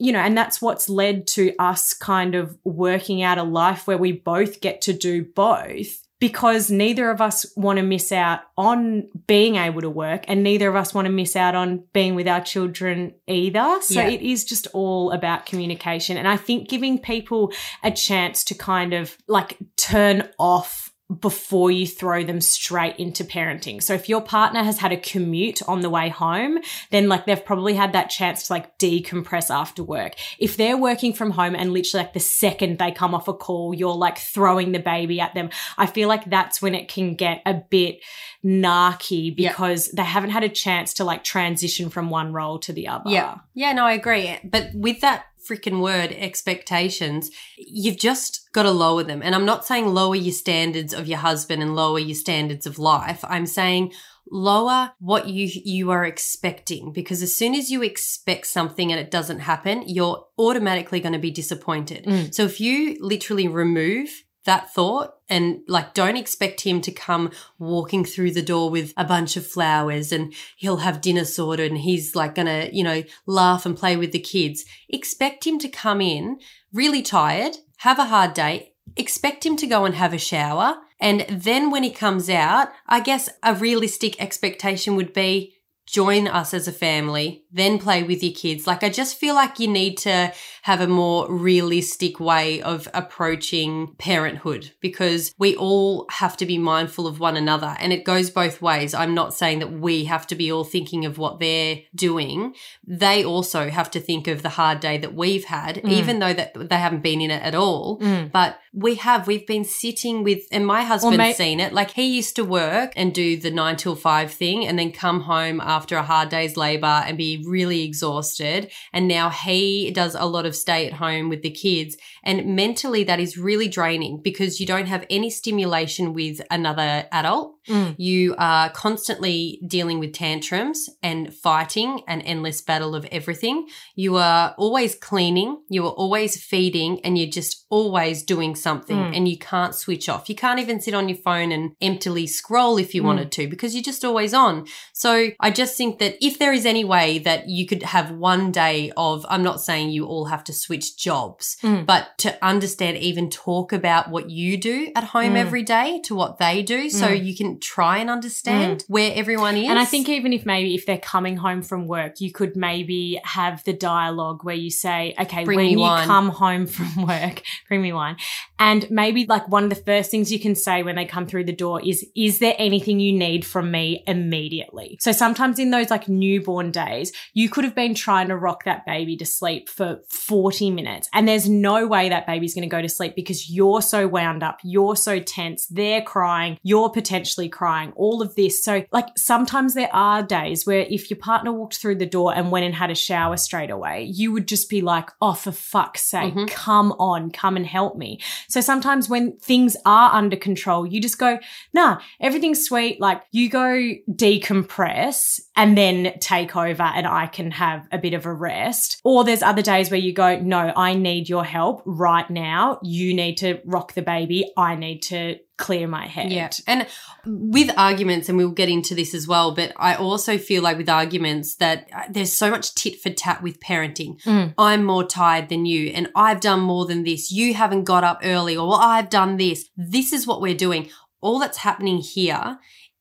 you know, and that's what's led to us kind of working out a life where we both get to do both because neither of us want to miss out on being able to work and neither of us want to miss out on being with our children either. So Yeah. it is just all about communication. And I think giving people a chance to kind of like turn off before you throw them straight into parenting. So if your partner has had a commute on the way home, then like they've probably had that chance to like decompress after work. If they're working from home and literally like the second they come off a call, you're like throwing the baby at them, I feel like that's when it can get a bit narky because they haven't had a chance to like transition from one role to the other. Yeah. Yeah, no, I agree. But with that freaking word, expectations, you've just got to lower them. And I'm not saying lower your standards of your husband and lower your standards of life. I'm saying lower what you you are expecting because as soon as you expect something and it doesn't happen you're automatically going to be disappointed Mm. so if you literally remove that thought and like don't expect him to come walking through the door with a bunch of flowers and he'll have dinner sorted and he's like gonna you know laugh and play with the kids. Expect him to come in really tired have a hard day expect him to go and have a shower and then when he comes out i guess a realistic expectation would be join us as a family then play with your kids. Like i just feel like you need to have a more realistic way of approaching parenthood because we all have to be mindful of one another and it goes both ways. I'm not saying that we have to be all thinking of what they're doing. They also have to think of the hard day that we've had, Mm. even though that they haven't been in it at all. Mm. But we have, we've been sitting with, and my husband's may- seen it. Like he used to work and do the nine till five thing and then come home after a hard day's labor and be really exhausted. And now he does a lot of stay at home with the kids. And mentally, that is really draining because you don't have any stimulation with another adult. Mm. You are constantly dealing with tantrums and fighting an endless battle of everything. You are always cleaning, you are always feeding, and you're just always doing something Mm. and you can't switch off. You can't even sit on your phone and emptily scroll if you Mm. wanted to because you're just always on. So I just think that if there is any way that you could have one day of, I'm not saying you all have to switch jobs, Mm. but to understand, even talk about what you do at home Mm. every day to what they do so you can try and understand mm. where everyone is. And I think even if maybe if they're coming home from work, you could maybe have the dialogue where you say, okay, Bring when you wine. come home from work, bring me wine. And maybe like one of the first things you can say when they come through the door is, is there anything you need from me immediately? So sometimes in those like newborn days, you could have been trying to rock that baby to sleep for 40 minutes and there's no way that baby's going to go to sleep because you're so wound up, you're so tense, they're crying, you're potentially crying, all of this. So like sometimes there are days where if your partner walked through the door and went and had a shower straight away, you would just be like, oh, for fuck's sake, Mhm. come on, come and help me. So sometimes when things are under control, you just go, nah, everything's sweet. Like you go decompress and then take over and I can have a bit of a rest. Or there's other days where you go, no, I need your help right now. You need to rock the baby. I need to clear my head. Yeah. And with arguments, and we'll get into this as well, but I also feel like with arguments that uh, there's so much tit for tat with parenting. Mm. I'm more tired than you, and I've done more than this. You haven't got up early, or well, I've done this. This is what we're doing. All that's happening here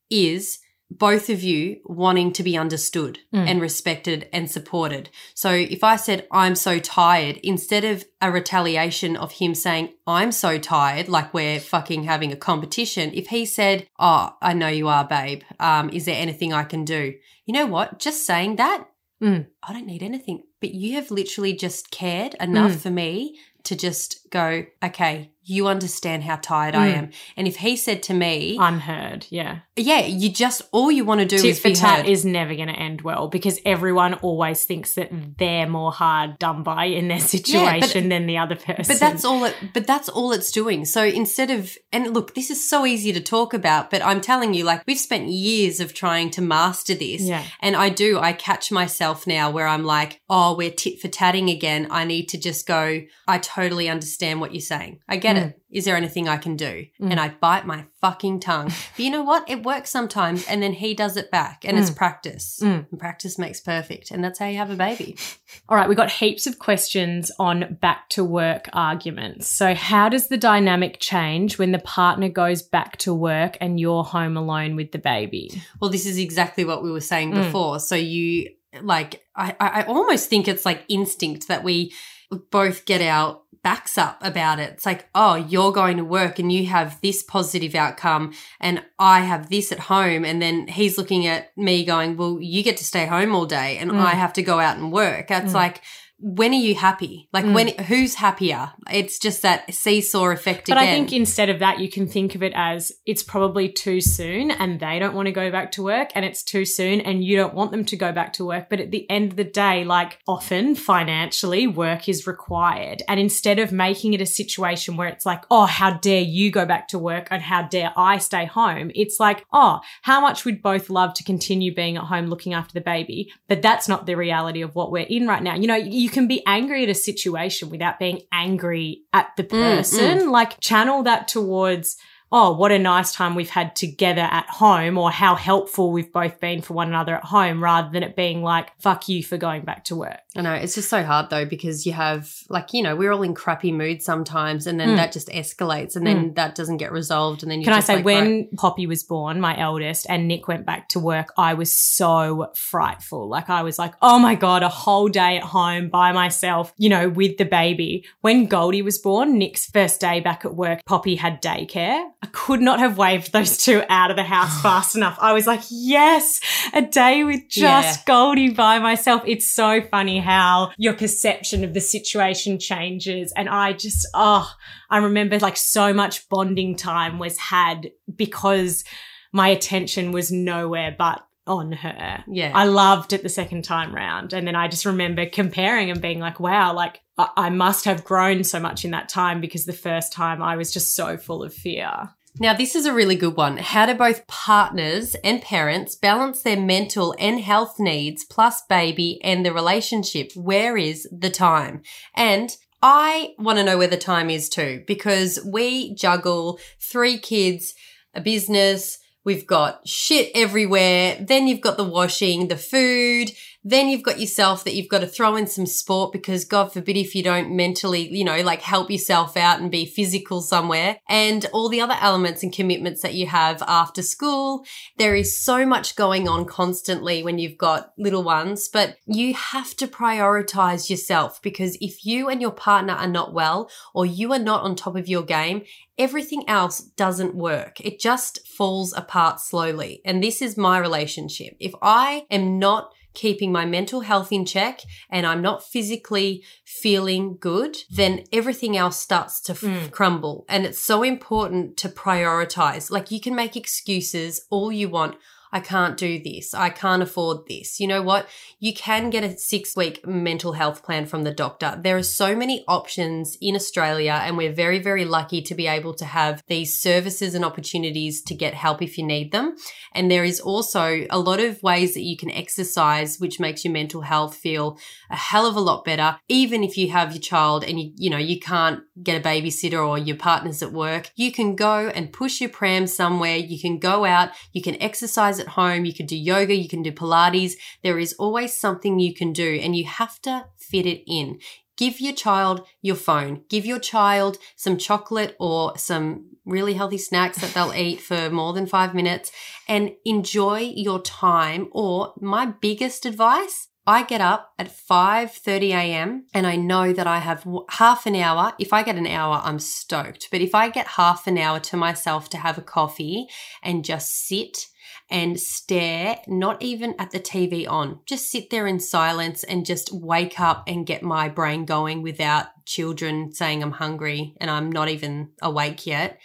is both of you wanting to be understood Mm. and respected and supported. So if I said, I'm so tired, instead of a retaliation of him saying, I'm so tired, like we're fucking having a competition, if he said, Oh, I know you are, babe. Um, is there anything I can do? You know what? Just saying that, Mm. I don't need anything. But you have literally just cared enough Mm. for me to just go, okay, you understand how tired I Mm. am. And if he said to me, Unheard. Yeah. yeah, you just, all you want to do Tit is for be tat heard. is never going to end well because everyone always thinks that they're more hard done by in their situation than the other person. But that's all it but that's all it's doing. So instead of and look, this is so easy to talk about, but I'm telling you, like we've spent years of trying to master this. Yeah. And I do, I catch myself now where I'm like, oh, we're tit for tatting again. I need to just go, I totally understand what you're saying. I get it. Is there anything I can do? Mm. And I bite my fucking tongue. but you know what? It works sometimes and then he does it back and it's practice. Mm. And practice makes perfect. And that's how you have a baby. All right, we got heaps of questions on back to work arguments. So, how does the dynamic change when the partner goes back to work and you're home alone with the baby? Well, this is exactly what we were saying Mm. before. So you like, I, I I almost think it's like instinct that we both get our backs up about it. It's like, oh, you're going to work and you have this positive outcome and I have this at home. And then he's looking at me going, well, you get to stay home all day and Mm. I have to go out and work. It's Mm. like, when are you happy? Like Mm. when, who's happier? It's just that seesaw effect But again. I think instead of that, you can think of it as it's probably too soon and they don't want to go back to work and it's too soon and you don't want them to go back to work. But at the end of the day, like often financially, work is required. And instead of making it a situation where it's like, oh, how dare you go back to work and how dare I stay home? It's like, oh, how much we'd both love to continue being at home looking after the baby. But that's not the reality of what we're in right now. You know, you can be angry at a situation without being angry at the mm, mm. person. Like channel that towards, oh, what a nice time we've had together at home or how helpful we've both been for one another at home rather than it being like, fuck you for going back to work. I know it's just so hard though because you have like you know we're all in crappy moods sometimes and then Mm. that just escalates and then that doesn't get resolved and then you Can I say, like, when right. Poppy was born, my eldest, and Nick went back to work, I was so frightful. Like, I was like, oh my God, a whole day at home by myself, you know, with the baby. When Goldie was born, Nick's first day back at work, Poppy had daycare. I could not have waved those two out of the house fast enough. I was like, yes, a day with just Yeah. Goldie by myself. It's so funny how your perception of the situation changes. And I just, oh, I remember like so much bonding time was had because my attention was nowhere but on her. yeah I loved it the second time round. And then I just remember comparing and being like, wow, like I, must have grown so much in that time because the first time I was just so full of fear. now this is a really good one how do both partners and parents balance their mental and health needs plus baby and the relationship where is the time and I want to know where the time is too because we juggle three kids, a business, we've got shit everywhere. Then you've got the washing, the food. Then you've got yourself that you've got to throw in some sport because God forbid if you don't mentally, you know, like help yourself out and be physical somewhere and all the other elements and commitments that you have after school. There is so much going on constantly when you've got little ones, but you have to prioritize yourself because if you and your partner are not well or you are not on top of your game, everything else doesn't work. It just falls apart slowly. And this is my relationship. If I am not keeping my mental health in check and I'm not physically feeling good, then everything else starts to f- Mm. crumble. And it's so important to prioritize. Like you can make excuses all you want. I can't do this. I can't afford this. You know what? You can get a six week mental health plan from the doctor. There are so many options in Australia, and we're very, very lucky to be able to have these services and opportunities to get help if you need them. And there is also a lot of ways that you can exercise, which makes your mental health feel a hell of a lot better. Even if you have your child and you, you know, you can't get a babysitter or your partner's at work, you can go and push your pram somewhere. You can go out, you can exercise at home, you can do yoga, you can do Pilates. There is always something you can do and you have to fit it in. Give your child your phone. Give your child some chocolate or some really healthy snacks that they'll eat for more than five minutes and enjoy your time. Or my biggest advice, I get up at 5:30 a.m. and I know that I have half an hour. If I get an hour, I'm stoked. But if I get half an hour to myself to have a coffee and just sit and stare, not even at the TV on, just sit there in silence and just wake up and get my brain going without children saying I'm hungry and I'm not even awake yet.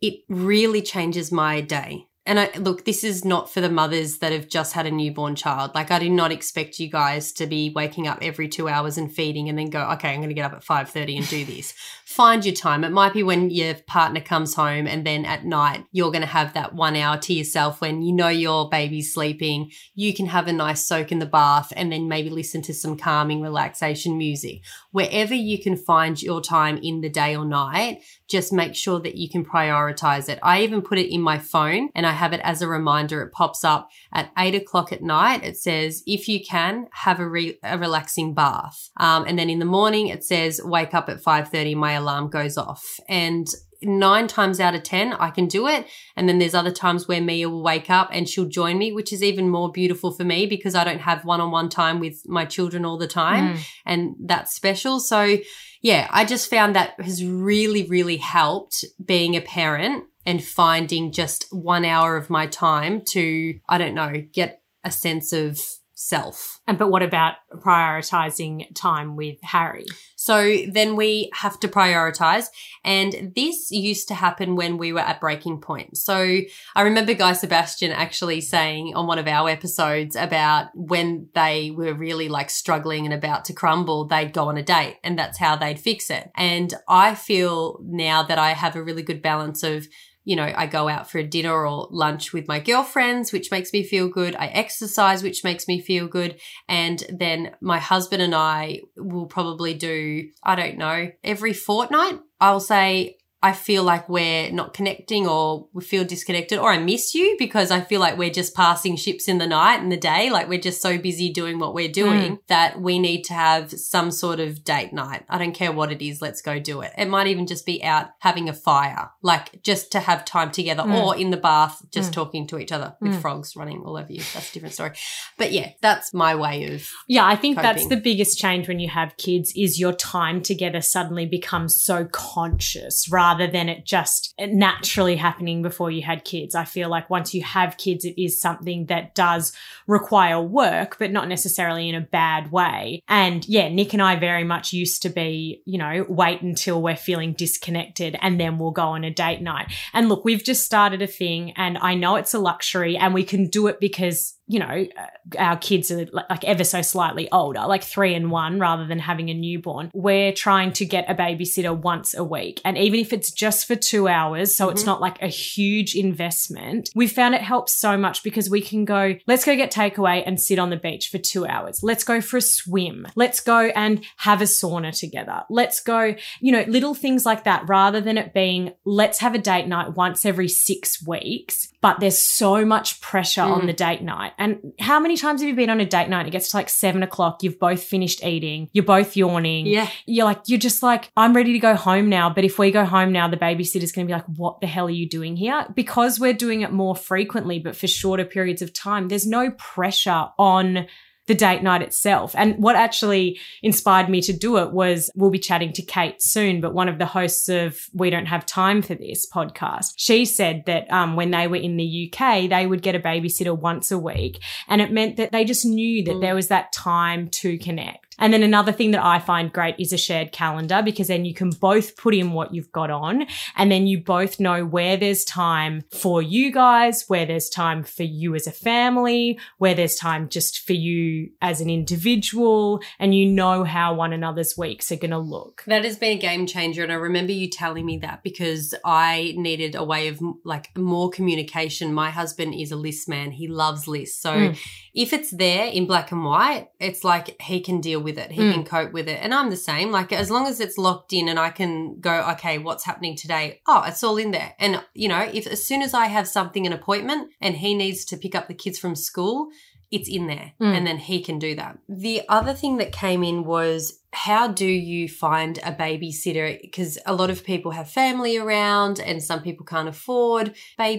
It really changes my day. And I look, this is not for the mothers that have just had a newborn child. Like I do not expect you guys to be waking up every two hours and feeding and then go, okay, I'm going to get up at 5.30 and do this. Find your time. It might be when your partner comes home and then at night you're going to have that one hour to yourself when you know your baby's sleeping. You can have a nice soak in the bath and then maybe listen to some calming relaxation music. Wherever you can find your time in the day or night, just make sure that you can prioritize it. I even put it in my phone and I have it as a reminder. It pops up at eight o'clock at night. It says, if you can, have a, re- a relaxing bath. Um, and then in the morning, it says, wake up at 5.30, my alarm goes off. And nine times out of 10, I can do it. And then there's other times where Mia will wake up and she'll join me, which is even more beautiful for me because I don't have one on one time with my children all the time. Mm. And that's special. So, yeah, I just found that has really, really helped being a parent and finding just one hour of my time to, I don't know, get a sense of self. And but what about prioritizing time with Harry? So then we have to prioritize. And this used to happen when we were at breaking point. So I remember Guy Sebastian actually saying on one of our episodes about when they were really like struggling and about to crumble, they'd go on a date and that's how they'd fix it. And I feel now that I have a really good balance of you know, I go out for a dinner or lunch with my girlfriends, which makes me feel good. I exercise, which makes me feel good. And then my husband and I will probably do, I don't know, every fortnight, I'll say, I feel like we're not connecting or we feel disconnected or I miss you because I feel like we're just passing ships in the night and the day. Like we're just so busy doing what we're doing mm. that we need to have some sort of date night. I don't care what it is. Let's go do it. It might even just be out having a fire, like just to have time together mm. or in the bath, just mm. talking to each other with frogs running all over you. That's a different story. But yeah, that's my way of. Yeah, I think coping. that's the biggest change when you have kids is your time together suddenly becomes so conscious, right? Rather than it just naturally happening before you had kids. I feel like once you have kids, it is something that does require work, but not necessarily in a bad way. And yeah, Nick and I very much used to be, you know, wait until we're feeling disconnected and then we'll go on a date night. And look, we've just started a thing and I know it's a luxury and we can do it because you know, uh, our kids are like ever so slightly older, like three and one rather than having a newborn. We're trying to get a babysitter once a week. And even if it's just for two hours, so mm-hmm. it's not like a huge investment, we found it helps so much because we can go, let's go get takeaway and sit on the beach for two hours. Let's go for a swim. Let's go and have a sauna together. Let's go, you know, little things like that rather than it being, let's have a date night once every six weeks. But there's so much pressure mm. on the date night and how many times have you been on a date night? It gets to like seven o'clock. You've both finished eating. You're both yawning. Yeah. You're like, you're just like, I'm ready to go home now. But if we go home now, the babysitter's going to be like, what the hell are you doing here? Because we're doing it more frequently, but for shorter periods of time, there's no pressure on the date night itself. And what actually inspired me to do it was we'll be chatting to Kate soon, but one of the hosts of We Don't Have Time for This podcast, she said that um, when they were in the UK, they would get a babysitter once a week. And it meant that they just knew that mm. there was that time to connect. And then another thing that I find great is a shared calendar because then you can both put in what you've got on and then you both know where there's time for you guys, where there's time for you as a family, where there's time just for you as an individual and you know how one another's weeks are going to look. That has been a game changer. And I remember you telling me that because I needed a way of like more communication. My husband is a list man. He loves lists. So mm. If it's there in black and white, it's like he can deal with it. He mm. can cope with it. And I'm the same. Like as long as it's locked in and I can go, okay, what's happening today? Oh, it's all in there. And you know, if as soon as I have something, an appointment and he needs to pick up the kids from school, it's in there Mm. and then he can do that. The other thing that came in was how do you find a babysitter? Because a lot of people have family around and some people can't afford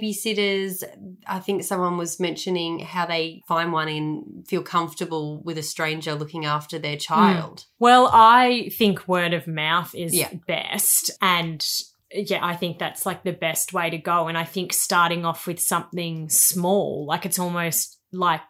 babysitters. I think someone was mentioning how they find one and feel comfortable with a stranger looking after their child. Well, I think word of mouth is Yeah. best. And yeah, I think that's like the best way to go. And I think starting off with something small, like it's almost like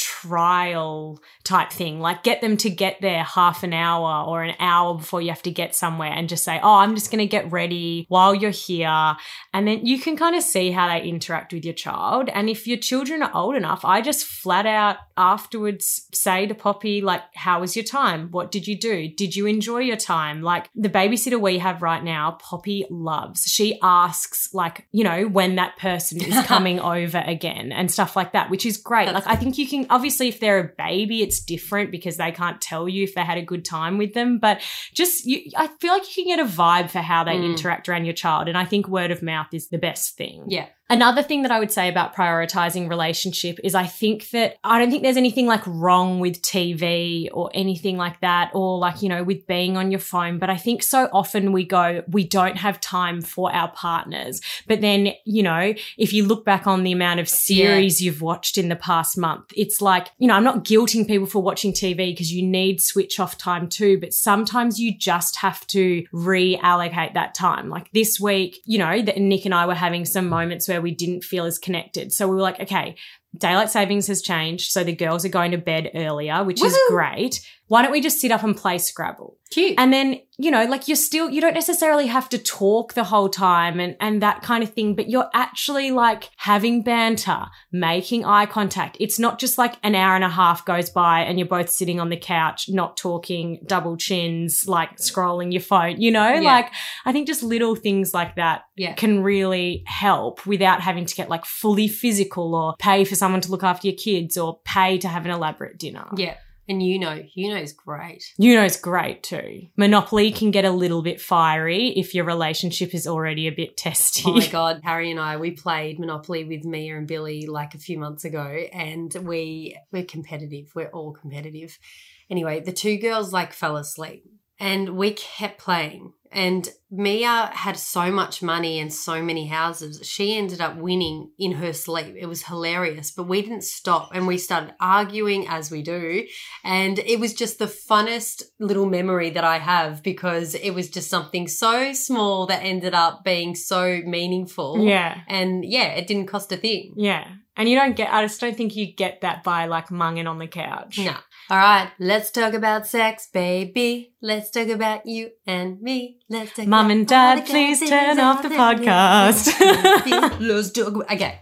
trial type thing. Like get them to get there half an hour or an hour before you have to get somewhere and just say, Oh, I'm just going to get ready while you're here. And then you can kind of see how they interact with your child. And if your children are old enough, I just flat out afterwards say to Poppy, like, how was your time? What did you do? Did you enjoy your time? Like the babysitter we have right now, Poppy loves. She asks, like, you know, when that person is coming over again and stuff like that, which is great. That's like, I think you can, obviously, if they're a baby, it's different because they can't tell you if they had a good time with them. But just, you, I feel like you can get a vibe for how they Mm. interact around your child. And I think word of mouth is the best thing. Yeah. Another thing that I would say about prioritizing relationship is I think that I don't think there's anything like wrong with TV or anything like that, or like, you know, with being on your phone. But I think so often we go, we don't have time for our partners. But then, you know, if you look back on the amount of series you've watched in the past month, it's like, you know, I'm not guilting people for watching TV because you need switch off time too, but sometimes you just have to reallocate that time. Like this week, you know, that Nick and I were having some moments where we didn't feel as connected. So we were like, okay, daylight savings has changed. So the girls are going to bed earlier, which is great. Why don't we just sit up and play Scrabble? Cute. And then, you know, like you're still, you don't necessarily have to talk the whole time and, and that kind of thing, but you're actually like having banter, making eye contact. It's not just like an hour and a half goes by and you're both sitting on the couch, not talking, double chins, like scrolling your phone, you know, Yeah. like I think just little things like that yeah. can really help without having to get like fully physical or pay for someone to look after your kids or pay to have an elaborate dinner. Yeah. And you know, you know is great. You know, it's great too. Monopoly can get a little bit fiery if your relationship is already a bit testy. Oh my god, Harry and I we played Monopoly with Mia and Billy like a few months ago and we we're competitive. We're all competitive. Anyway, the two girls like fell asleep and we kept playing. And Mia had so much money and so many houses. She ended up winning in her sleep. It was hilarious, but we didn't stop and we started arguing as we do. And it was just the funnest little memory that I have because it was just something so small that ended up being so meaningful. yeah. And yeah, it didn't cost a thing. Yeah. And you don't get, I just don't think you get that by like munging on the couch. No. All right, let's talk about sex, baby. Let's talk about you and me. Let's talk Mum about and Dad, please turn off the podcast. let's talk about, okay.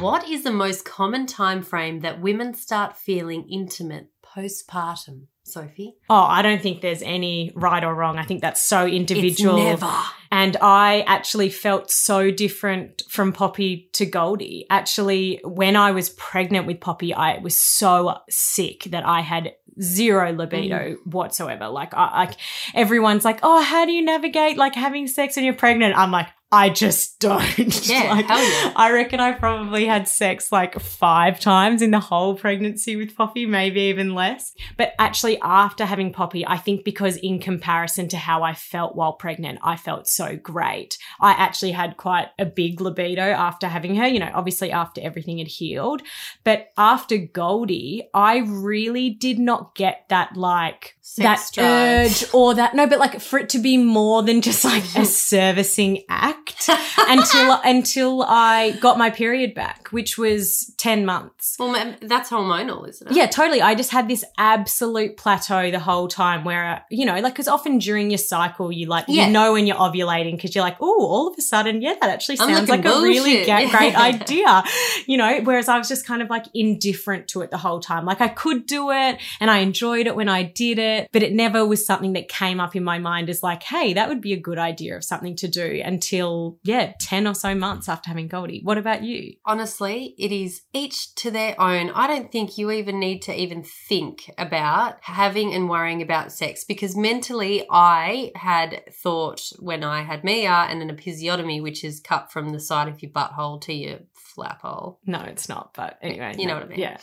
What is the most common time frame that women start feeling intimate postpartum, Sophie? Oh, I don't think there's any right or wrong. I think that's so individual. It's never. And I actually felt so different from Poppy to Goldie. Actually, when I was pregnant with Poppy, I was so sick that I had zero libido mm. whatsoever. Like, I, like everyone's like, "Oh, how do you navigate like having sex when you're pregnant?" I'm like, I just don't. Yeah, like, hell yeah. I reckon I probably had sex like five times in the whole pregnancy with Poppy, maybe even less. But actually, after having Poppy, I think because in comparison to how I felt while pregnant, I felt so great. I actually had quite a big libido after having her, you know, obviously after everything had healed. But after Goldie, I really did not get that like Sex that drive. urge or that no, but like for it to be more than just like a servicing act until until I got my period back, which was ten months. Well, that's hormonal, isn't it? Yeah, totally. I just had this absolute plateau the whole time where, you know, like, because often during your cycle, you like, Yeah. you know, when you're ovulating, because you're like, oh, all of a sudden, yeah, that actually sounds like a really Yeah. great idea, you know, whereas I was just kind of like indifferent to it the whole time. Like, I could do it and I enjoyed it when I did it, but it never was something that came up in my mind as like, hey, that would be a good idea of something to do until yeah, 10 or so months after having Goldie. What about you? Honestly, it is each to their own. I don't think you even need to even think about having and worrying about sex because mentally I had thought when I had Mia and an episiotomy, which is cut from the side of your butthole to your flap hole. No, it's not. But anyway, You know what I mean. Yeah.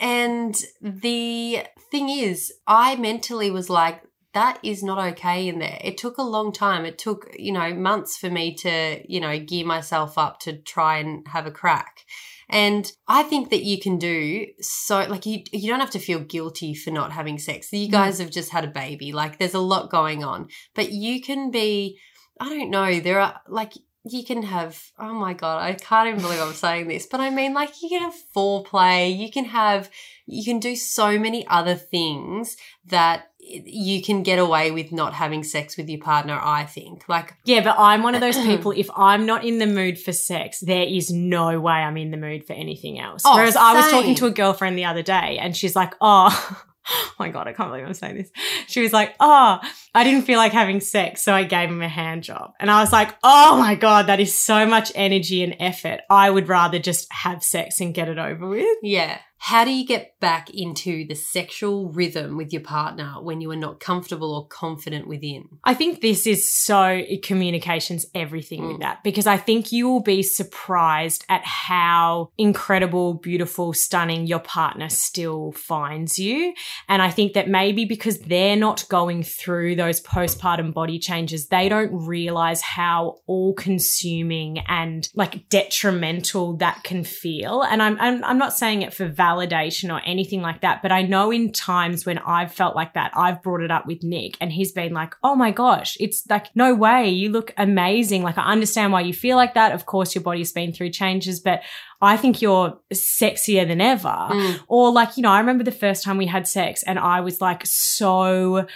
And the thing is, I mentally was like, that is not okay in there. It took a long time. It took, you know, months for me to, you know, gear myself up to try and have a crack. And I think that you can do so like you you don't have to feel guilty for not having sex. You mm. guys have just had a baby. Like there's a lot going on. But you can be I don't know, there are like you can have oh my god, I can't even believe I'm saying this, but I mean like you can have foreplay, you can have you can do so many other things that you can get away with not having sex with your partner, I think. Like Yeah, but I'm one of those people, if I'm not in the mood for sex, there is no way I'm in the mood for anything else. Oh, Whereas I was talking to a girlfriend the other day and she's like, oh, oh my God, I can't believe I'm saying this. She was like, oh, I didn't feel like having sex, so I gave him a hand job. And I was like, oh my God, that is so much energy and effort. I would rather just have sex and get it over with. Yeah. How do you get back into the sexual rhythm with your partner when you are not comfortable or confident within? I think this is so communications everything with mm. that because I think you will be surprised at how incredible, beautiful, stunning your partner still finds you. And I think that maybe because they're not going through those postpartum body changes, they don't realize how all consuming and like detrimental that can feel. And I'm, I'm, I'm not saying it for validation or anything like that, but I know in times when I've felt like that, I've brought it up with Nick and he's been like, Oh my gosh, it's like, no way. You look amazing. Like I understand why you feel like that. Of course, your body's been through changes, but I think you're sexier than ever. Mm. Or like, you know, I remember the first time we had sex and I was like so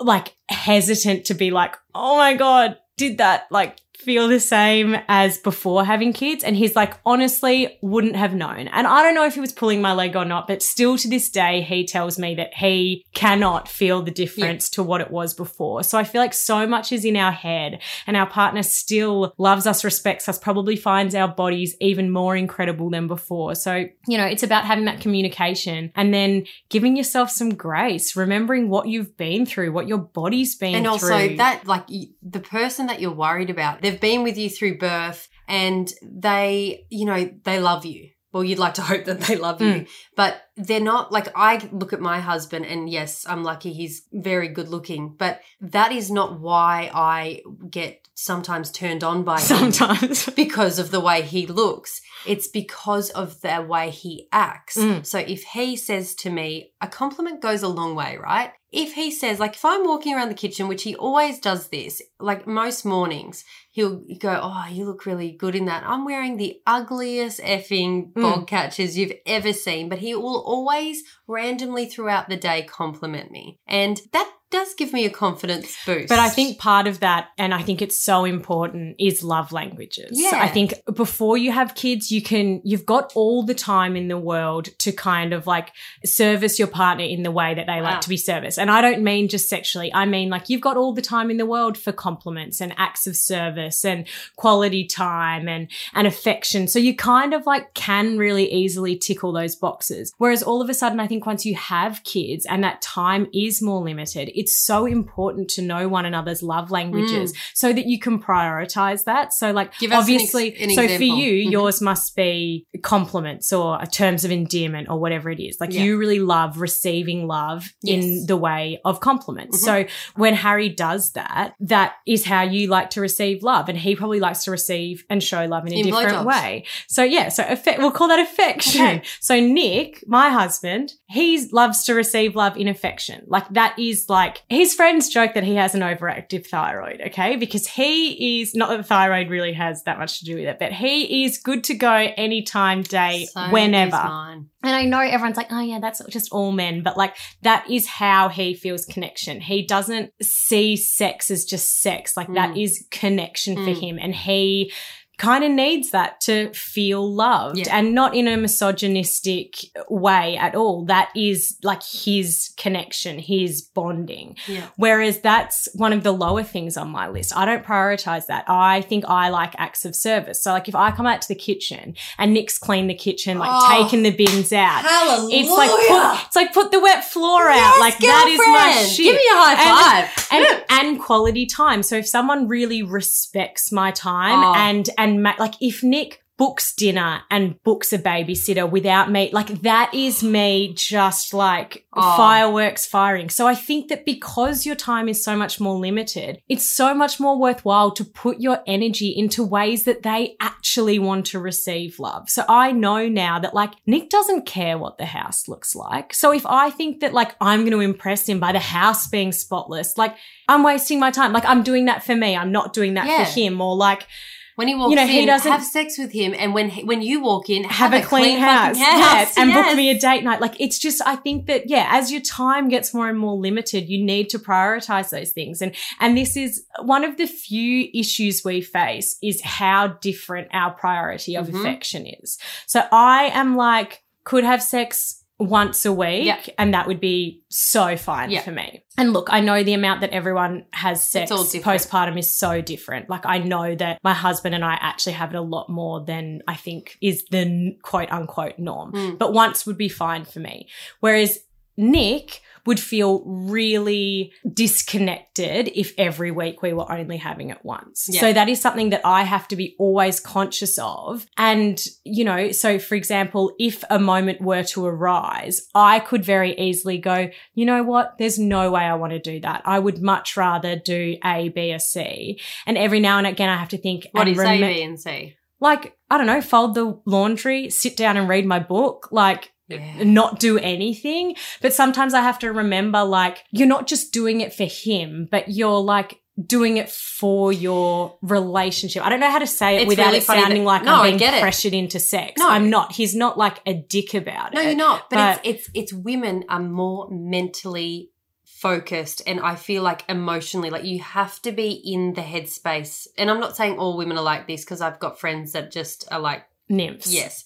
like hesitant to be like, oh my God, did that like feel the same as before having kids? And he's like, honestly, wouldn't have known. And I don't know if he was pulling my leg or not, but still to this day, he tells me that he cannot feel the difference to what it was before. So I feel like so much is in our head and our partner still loves us, respects us, probably finds our bodies even more incredible than before. So, you know, it's about having that communication and then giving yourself some grace, remembering what you've been through, what your body's been And also that like the person that you're worried about, they've been with you through birth and they, you know, they love you. Well, you'd like to hope that they love you, but they're not like I look at my husband and yes, I'm lucky he's very good looking, but that is not why I get sometimes turned on by him sometimes. because of the way he looks. It's because of the way he acts. Mm. So if he says to me, a compliment goes a long way, right? If he says, like, if I'm walking around the kitchen, which he always does this, like most mornings, he'll go, Oh, you look really good in that. I'm wearing the ugliest effing Mm. bog catchers you've ever seen, but he will always randomly throughout the day compliment me. And that does give me a confidence boost. But I think part of that, and I think it's so important, is love languages. Yeah. I think before you have kids, you can, you've got all the time in the world to kind of like service your partner in the way that they Wow. like ah. to be serviced. And I don't mean just sexually. I mean like you've got all the time in the world for compliments and acts of service and quality time and, and affection. So you kind of like can really easily tick all those boxes. Whereas all of a sudden, I think once you have kids and that time is more limited, it's so important to know one another's love languages so that you can prioritize that. So like Mm. Give us an ex- obviously, an so for example. you, Mhm. yours must be compliments or terms of endearment or whatever it is. Like Yeah. you really love receiving love in the way of compliments. Mhm. So when Harry does that, that is how you like to receive love. And he probably likes to receive and show love in a In different way. So yeah, so affect, we'll call that affection. Okay. So Nick, my husband, he loves to receive love in affection. Like that is like his friends joke that he has an overactive thyroid, okay? Because he is not that the thyroid really has that much to do with it, but he is good to go anytime, day, So whenever. And I know everyone's like, oh yeah, that's just all men, but like that is how he feels connection. He doesn't see sex as just sex. Like that Mm. is connection for Mm. him. And he kind of needs that to feel loved Yeah. and not in a misogynistic way at all. That is like his connection, his bonding. Yeah. Whereas that's one of the lower things on my list. I don't prioritize that. I think I like acts of service. So like if I come out to the kitchen and Nick's cleaned the kitchen, like Oh. taking the bins out. Hallelujah. It's like put, it's like put the wet floor out. Like that is my Girlfriend, shit. Give me a high five. and, and quality time. So if someone really respects my time Oh. and and ma- like if Nick books dinner and books a babysitter without me, like that is me just like Oh. fireworks firing. So I think that because your time is so much more limited, it's so much more worthwhile to put your energy into ways that they actually want to receive love. So I know now that like Nick doesn't care what the house looks like. So if I think that like I'm going to impress him by the house being spotless, like I'm wasting my time. Like I'm doing that for me. I'm not doing that Yeah. for him or like When he walks You know, he doesn't- have sex with him, and when he, when you walk in, have, a clean, house, fucking Yes, and Yes. book me a date night. Like it's just, I think that yeah, as your time gets more and more limited, you need to prioritize those things. And and this is one of the few issues we face is how different our priority of Mhm. affection is. So I am like, could have sex once a week Yeah. and that would be so fine Yeah. for me. And look, I know the amount that everyone has sex postpartum is so different. Like I know that my husband and I actually have it a lot more than I think is the quote unquote norm. Mm. But once would be fine for me. Whereas Nick would feel really disconnected if every week we were only having it once. Yeah. So that is something that I have to be always conscious of. And, you know, so for example, if a moment were to arise, I could very easily go, you know what? There's no way I want to do that. I would much rather do A, B, or C. And every now and again, I have to think, What you say, remem- B and C? like, I don't know, fold the laundry, sit down and read my book. Like, Yeah. not do anything. But sometimes I have to remember, like, you're not just doing it for him, but you're like doing it for your relationship. I don't know how to say it It's without really it sounding that- like No, I'm being pressured into sex. No. I'm not. He's not like a dick about No, it. No, you're not. But, but- it's it's it's women are more mentally focused and I feel like emotionally like you have to be in the headspace. And I'm not saying all women are like this because I've got friends that just are like Nymphs. Yes.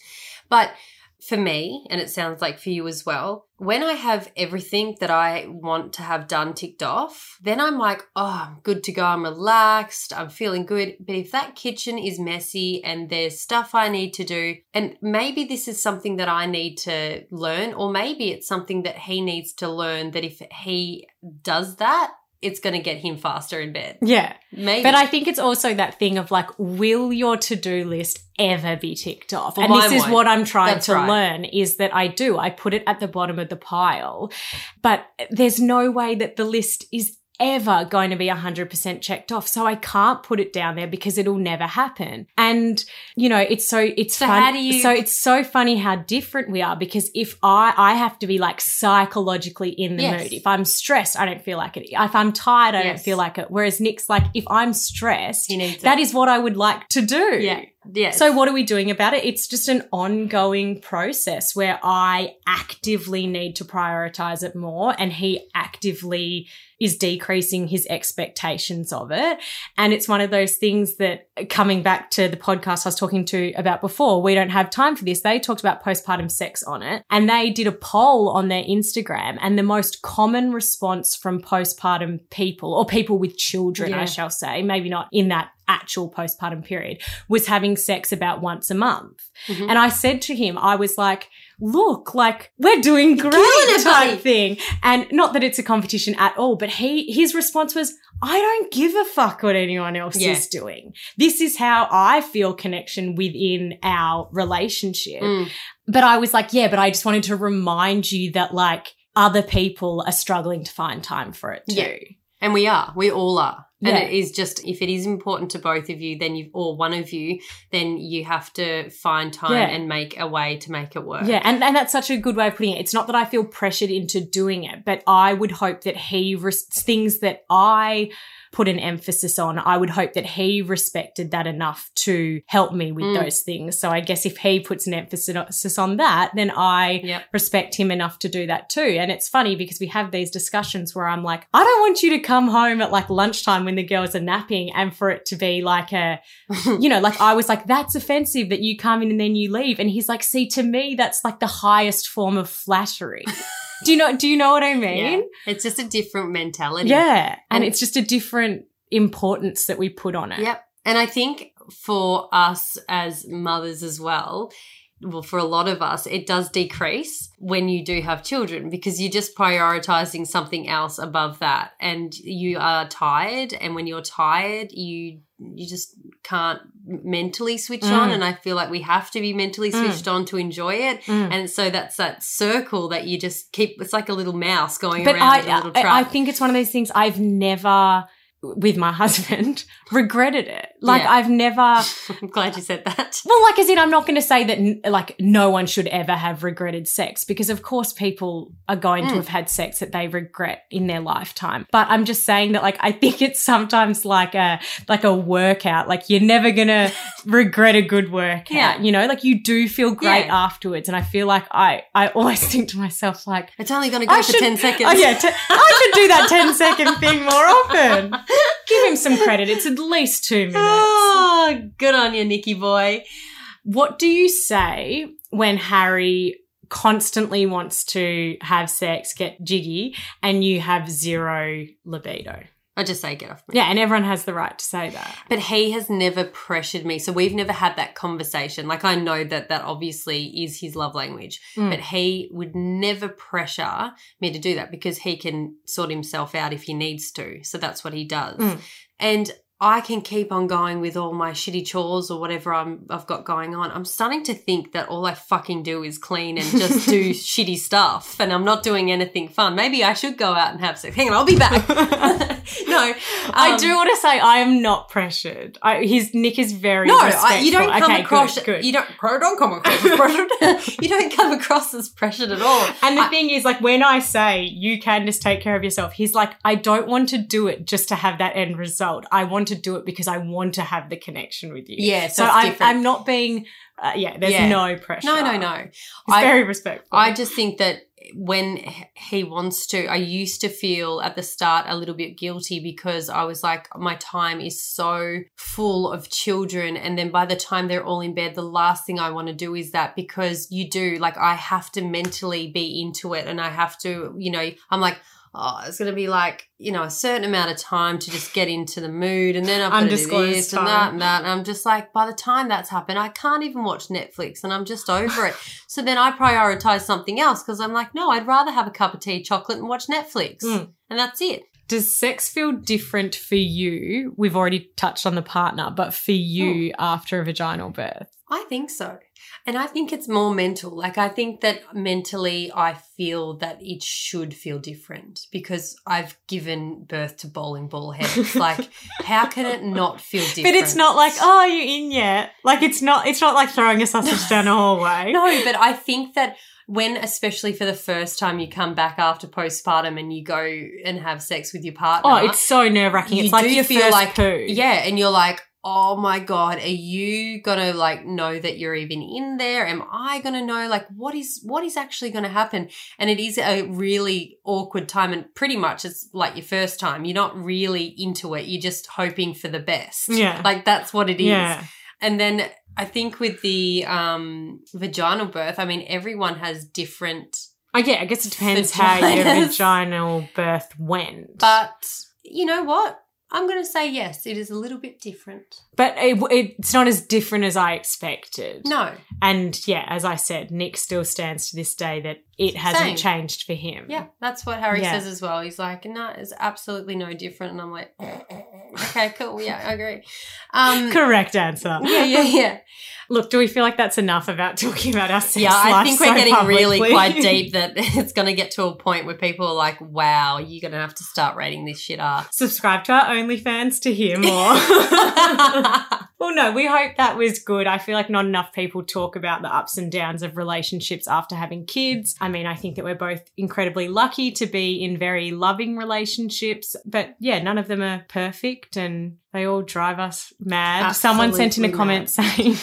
But for me, and it sounds like for you as well, when I have everything that I want to have done ticked off, then I'm like, oh, I'm good to go. I'm relaxed. I'm feeling good. But if that kitchen is messy and there's stuff I need to do, and maybe this is something that I need to learn, or maybe it's something that he needs to learn that if he does that, it's going to get him faster in bed. Yeah. Maybe. But I think it's also that thing of like, will your to do list ever be ticked off? Well, and this is won't. what I'm trying That's to right. learn is that I do. I put it at the bottom of the pile, but there's no way that the list is ever going to be 100% checked off. So I can't put it down there because it'll never happen. And, you know, it's so, it's So fun. you- so it's so funny how different we are because if I, I have to be like psychologically in the Yes. mood. If I'm stressed, I don't feel like it. If I'm tired, I don't feel like it. Whereas Nick's like, if I'm stressed, that is what I would like to do. yeah. Yeah. So what are we doing about it? It's just an ongoing process where I actively need to prioritize it more and he actively is decreasing his expectations of it. And it's one of those things that coming back to the podcast I was talking to about before, we don't have time for this. They talked about postpartum sex on it and they did a poll on their Instagram and the most common response from postpartum people or people with children, Yeah. I shall say, maybe not in that actual postpartum period was having sex about once a month. Mhm. And I said to him, I was like, look, like we're doing great it, type buddy." thing. And not that it's a competition at all, but he, his response was, I don't give a fuck what anyone else Yeah. is doing. This is how I feel connection within our relationship. Mm. But I was like, yeah, but I just wanted to remind you that like other people are struggling to find time for it too. Yeah. And we are. We all are. And it is just if it is important to both of you, then you or one of you, then you have to find time Yeah. and make a way to make it work. Yeah, and, and that's such a good way of putting it. It's not that I feel pressured into doing it, but I would hope that he res- things that I put an emphasis on, I would hope that he respected that enough to help me with Mm. those things. So I guess if he puts an emphasis on that, then I Yep. respect him enough to do that too. And it's funny because we have these discussions where I'm like, I don't want you to come home at like lunchtime when the girls are napping and for it to be like a, you know, like I was like, that's offensive that you come in and then you leave. And he's like, see, to me, that's like the highest form of flattery. do you know, do you know what I mean? Yeah. It's just a different mentality. Yeah. And And- it's just a different importance that we put on it. Yep. And I think for us as mothers as well, well, for a lot of us, it does decrease when you do have children because you're just prioritizing something else above that. And you are tired. And when you're tired, you you just can't mentally switch on. Mm. And I feel like we have to be mentally Mm. switched on to enjoy it. Mm. And so that's that circle that you just keep, it's like a little mouse going But around a I, little I. I think it's one of those things I've never, with my husband, regretted it. Like Yeah. I've never, I'm glad you said that. well, like as in, I'm not going to say that like no one should ever have regretted sex because of course people are going to Mm. have had sex that they regret in their lifetime. But I'm just saying that like I think it's sometimes like a like a workout. Like you're never going to regret a good workout. Yeah. You know, like you do feel great Yeah. afterwards. And I feel like I I always think to myself like. It's only going to go I for should- 10 seconds. Oh yeah, t- I should do that 10 second thing more often. Give him some credit. It's at least two minutes. Oh, good on you, Nicky boy. What do you say when Harry constantly wants to have sex, get jiggy, and you have zero libido? I just say get off me. Yeah, and everyone has the right to say that. But he has never pressured me. So we've never had that conversation. Like I know that that obviously is his love language, Mm. but he would never pressure me to do that because he can sort himself out if he needs to. So that's what he does. Mm. And I can keep on going with all my shitty chores or whatever I'm I've got going on. I'm starting to think that all I fucking do is clean and just do shitty stuff and I'm not doing anything fun. Maybe I should go out and have sex. Hang on, I'll be back. no, I um, do want to say I am not pressured. I, his Nick is very No. I, you don't come Okay, across. Good, good. You don't. Don't come across as pressured. you don't come across as pressured at all. And the I- thing is, like, when I say you can just take care of yourself, he's like, I don't want to do it just to have that end result. I want to do it because I want to have the connection with you. Yeah, so So I'm. I'm not being, uh, yeah, there's Yeah. no pressure. no, no, no. It's I- very respectful. I just think that when he wants to, I used to feel at the start a little bit guilty because I was like, my time is so full of children. And then by the time they're all in bed, the last thing I want to do is that because you do, like, I have to mentally be into it and I have to, you know, I'm like, oh, it's going to be like, you know, a certain amount of time to just get into the mood. And then I've got to do this and time. that and that. And I'm just like, by the time that's happened, I can't even watch Netflix and I'm just over it. So then I prioritize something else because I'm like, no, I'd rather have a cup of tea, chocolate, and watch Netflix. Mm. And that's it. Does sex feel different for you? We've already touched on the partner, but for you after a vaginal birth? I think so. And I think it's more mental. Like, I think that mentally, I feel that it should feel different because I've given birth to bowling ball heads. like, how can it not feel different? But it's not like, oh, are you in yet? Like it's not. It's not like throwing a sausage down a hallway. No, but I think that when, especially for the first time you come back after postpartum and you go and have sex with your partner. Oh, it's so nerve wracking. It's like do your feel first like poo. yeah and you're like oh my god are you gonna like know that you're even in there? Am i gonna know? Like what is what is actually gonna happen? And it is a really awkward time and pretty much it's like your first time. You're not really into it. You're just hoping for the best. Yeah. like that's what it is. Yeah. and then i think with the um vaginal birth i mean everyone has different I yeah, I guess it depends how your vaginal birth went. but you know what i'm gonna say yes it is a little bit different but it, it's not as different as I expected. no And yeah, as I said, Nick still stands to this day that it hasn't Same. changed for him. Yeah, that's what Harry Yeah. says as well. He's like, no, it's absolutely no different. And I'm like, okay, cool. Yeah, I agree. Um, Correct answer. yeah, yeah, yeah. Look, do we feel like that's enough about talking about our sex Yeah, I think we're getting really quite deep that it's going to get to a point where people are like, wow, you're going to have to start rating this shit R. Subscribe to our OnlyFans to hear more. Well, no, we hope that was good. I feel like not enough people talk about the ups and downs of relationships after having kids. I mean, I think that we're both incredibly lucky to be in very loving relationships, but yeah, none of them are perfect and they all drive us mad. Someone sent in a Absolutely comment saying,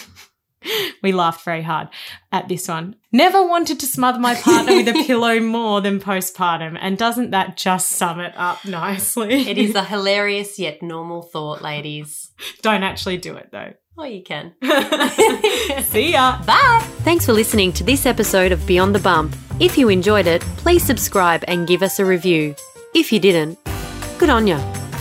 we laughed very hard at this one. Never wanted to smother my partner with a pillow more than postpartum. And doesn't that just sum it up nicely? It is a hilarious yet normal thought, ladies. Don't actually do it though. Oh, you can. See ya. Bye. Thanks for listening to this episode of Beyond the Bump. If you enjoyed it, please subscribe and give us a review. If you didn't, good on ya.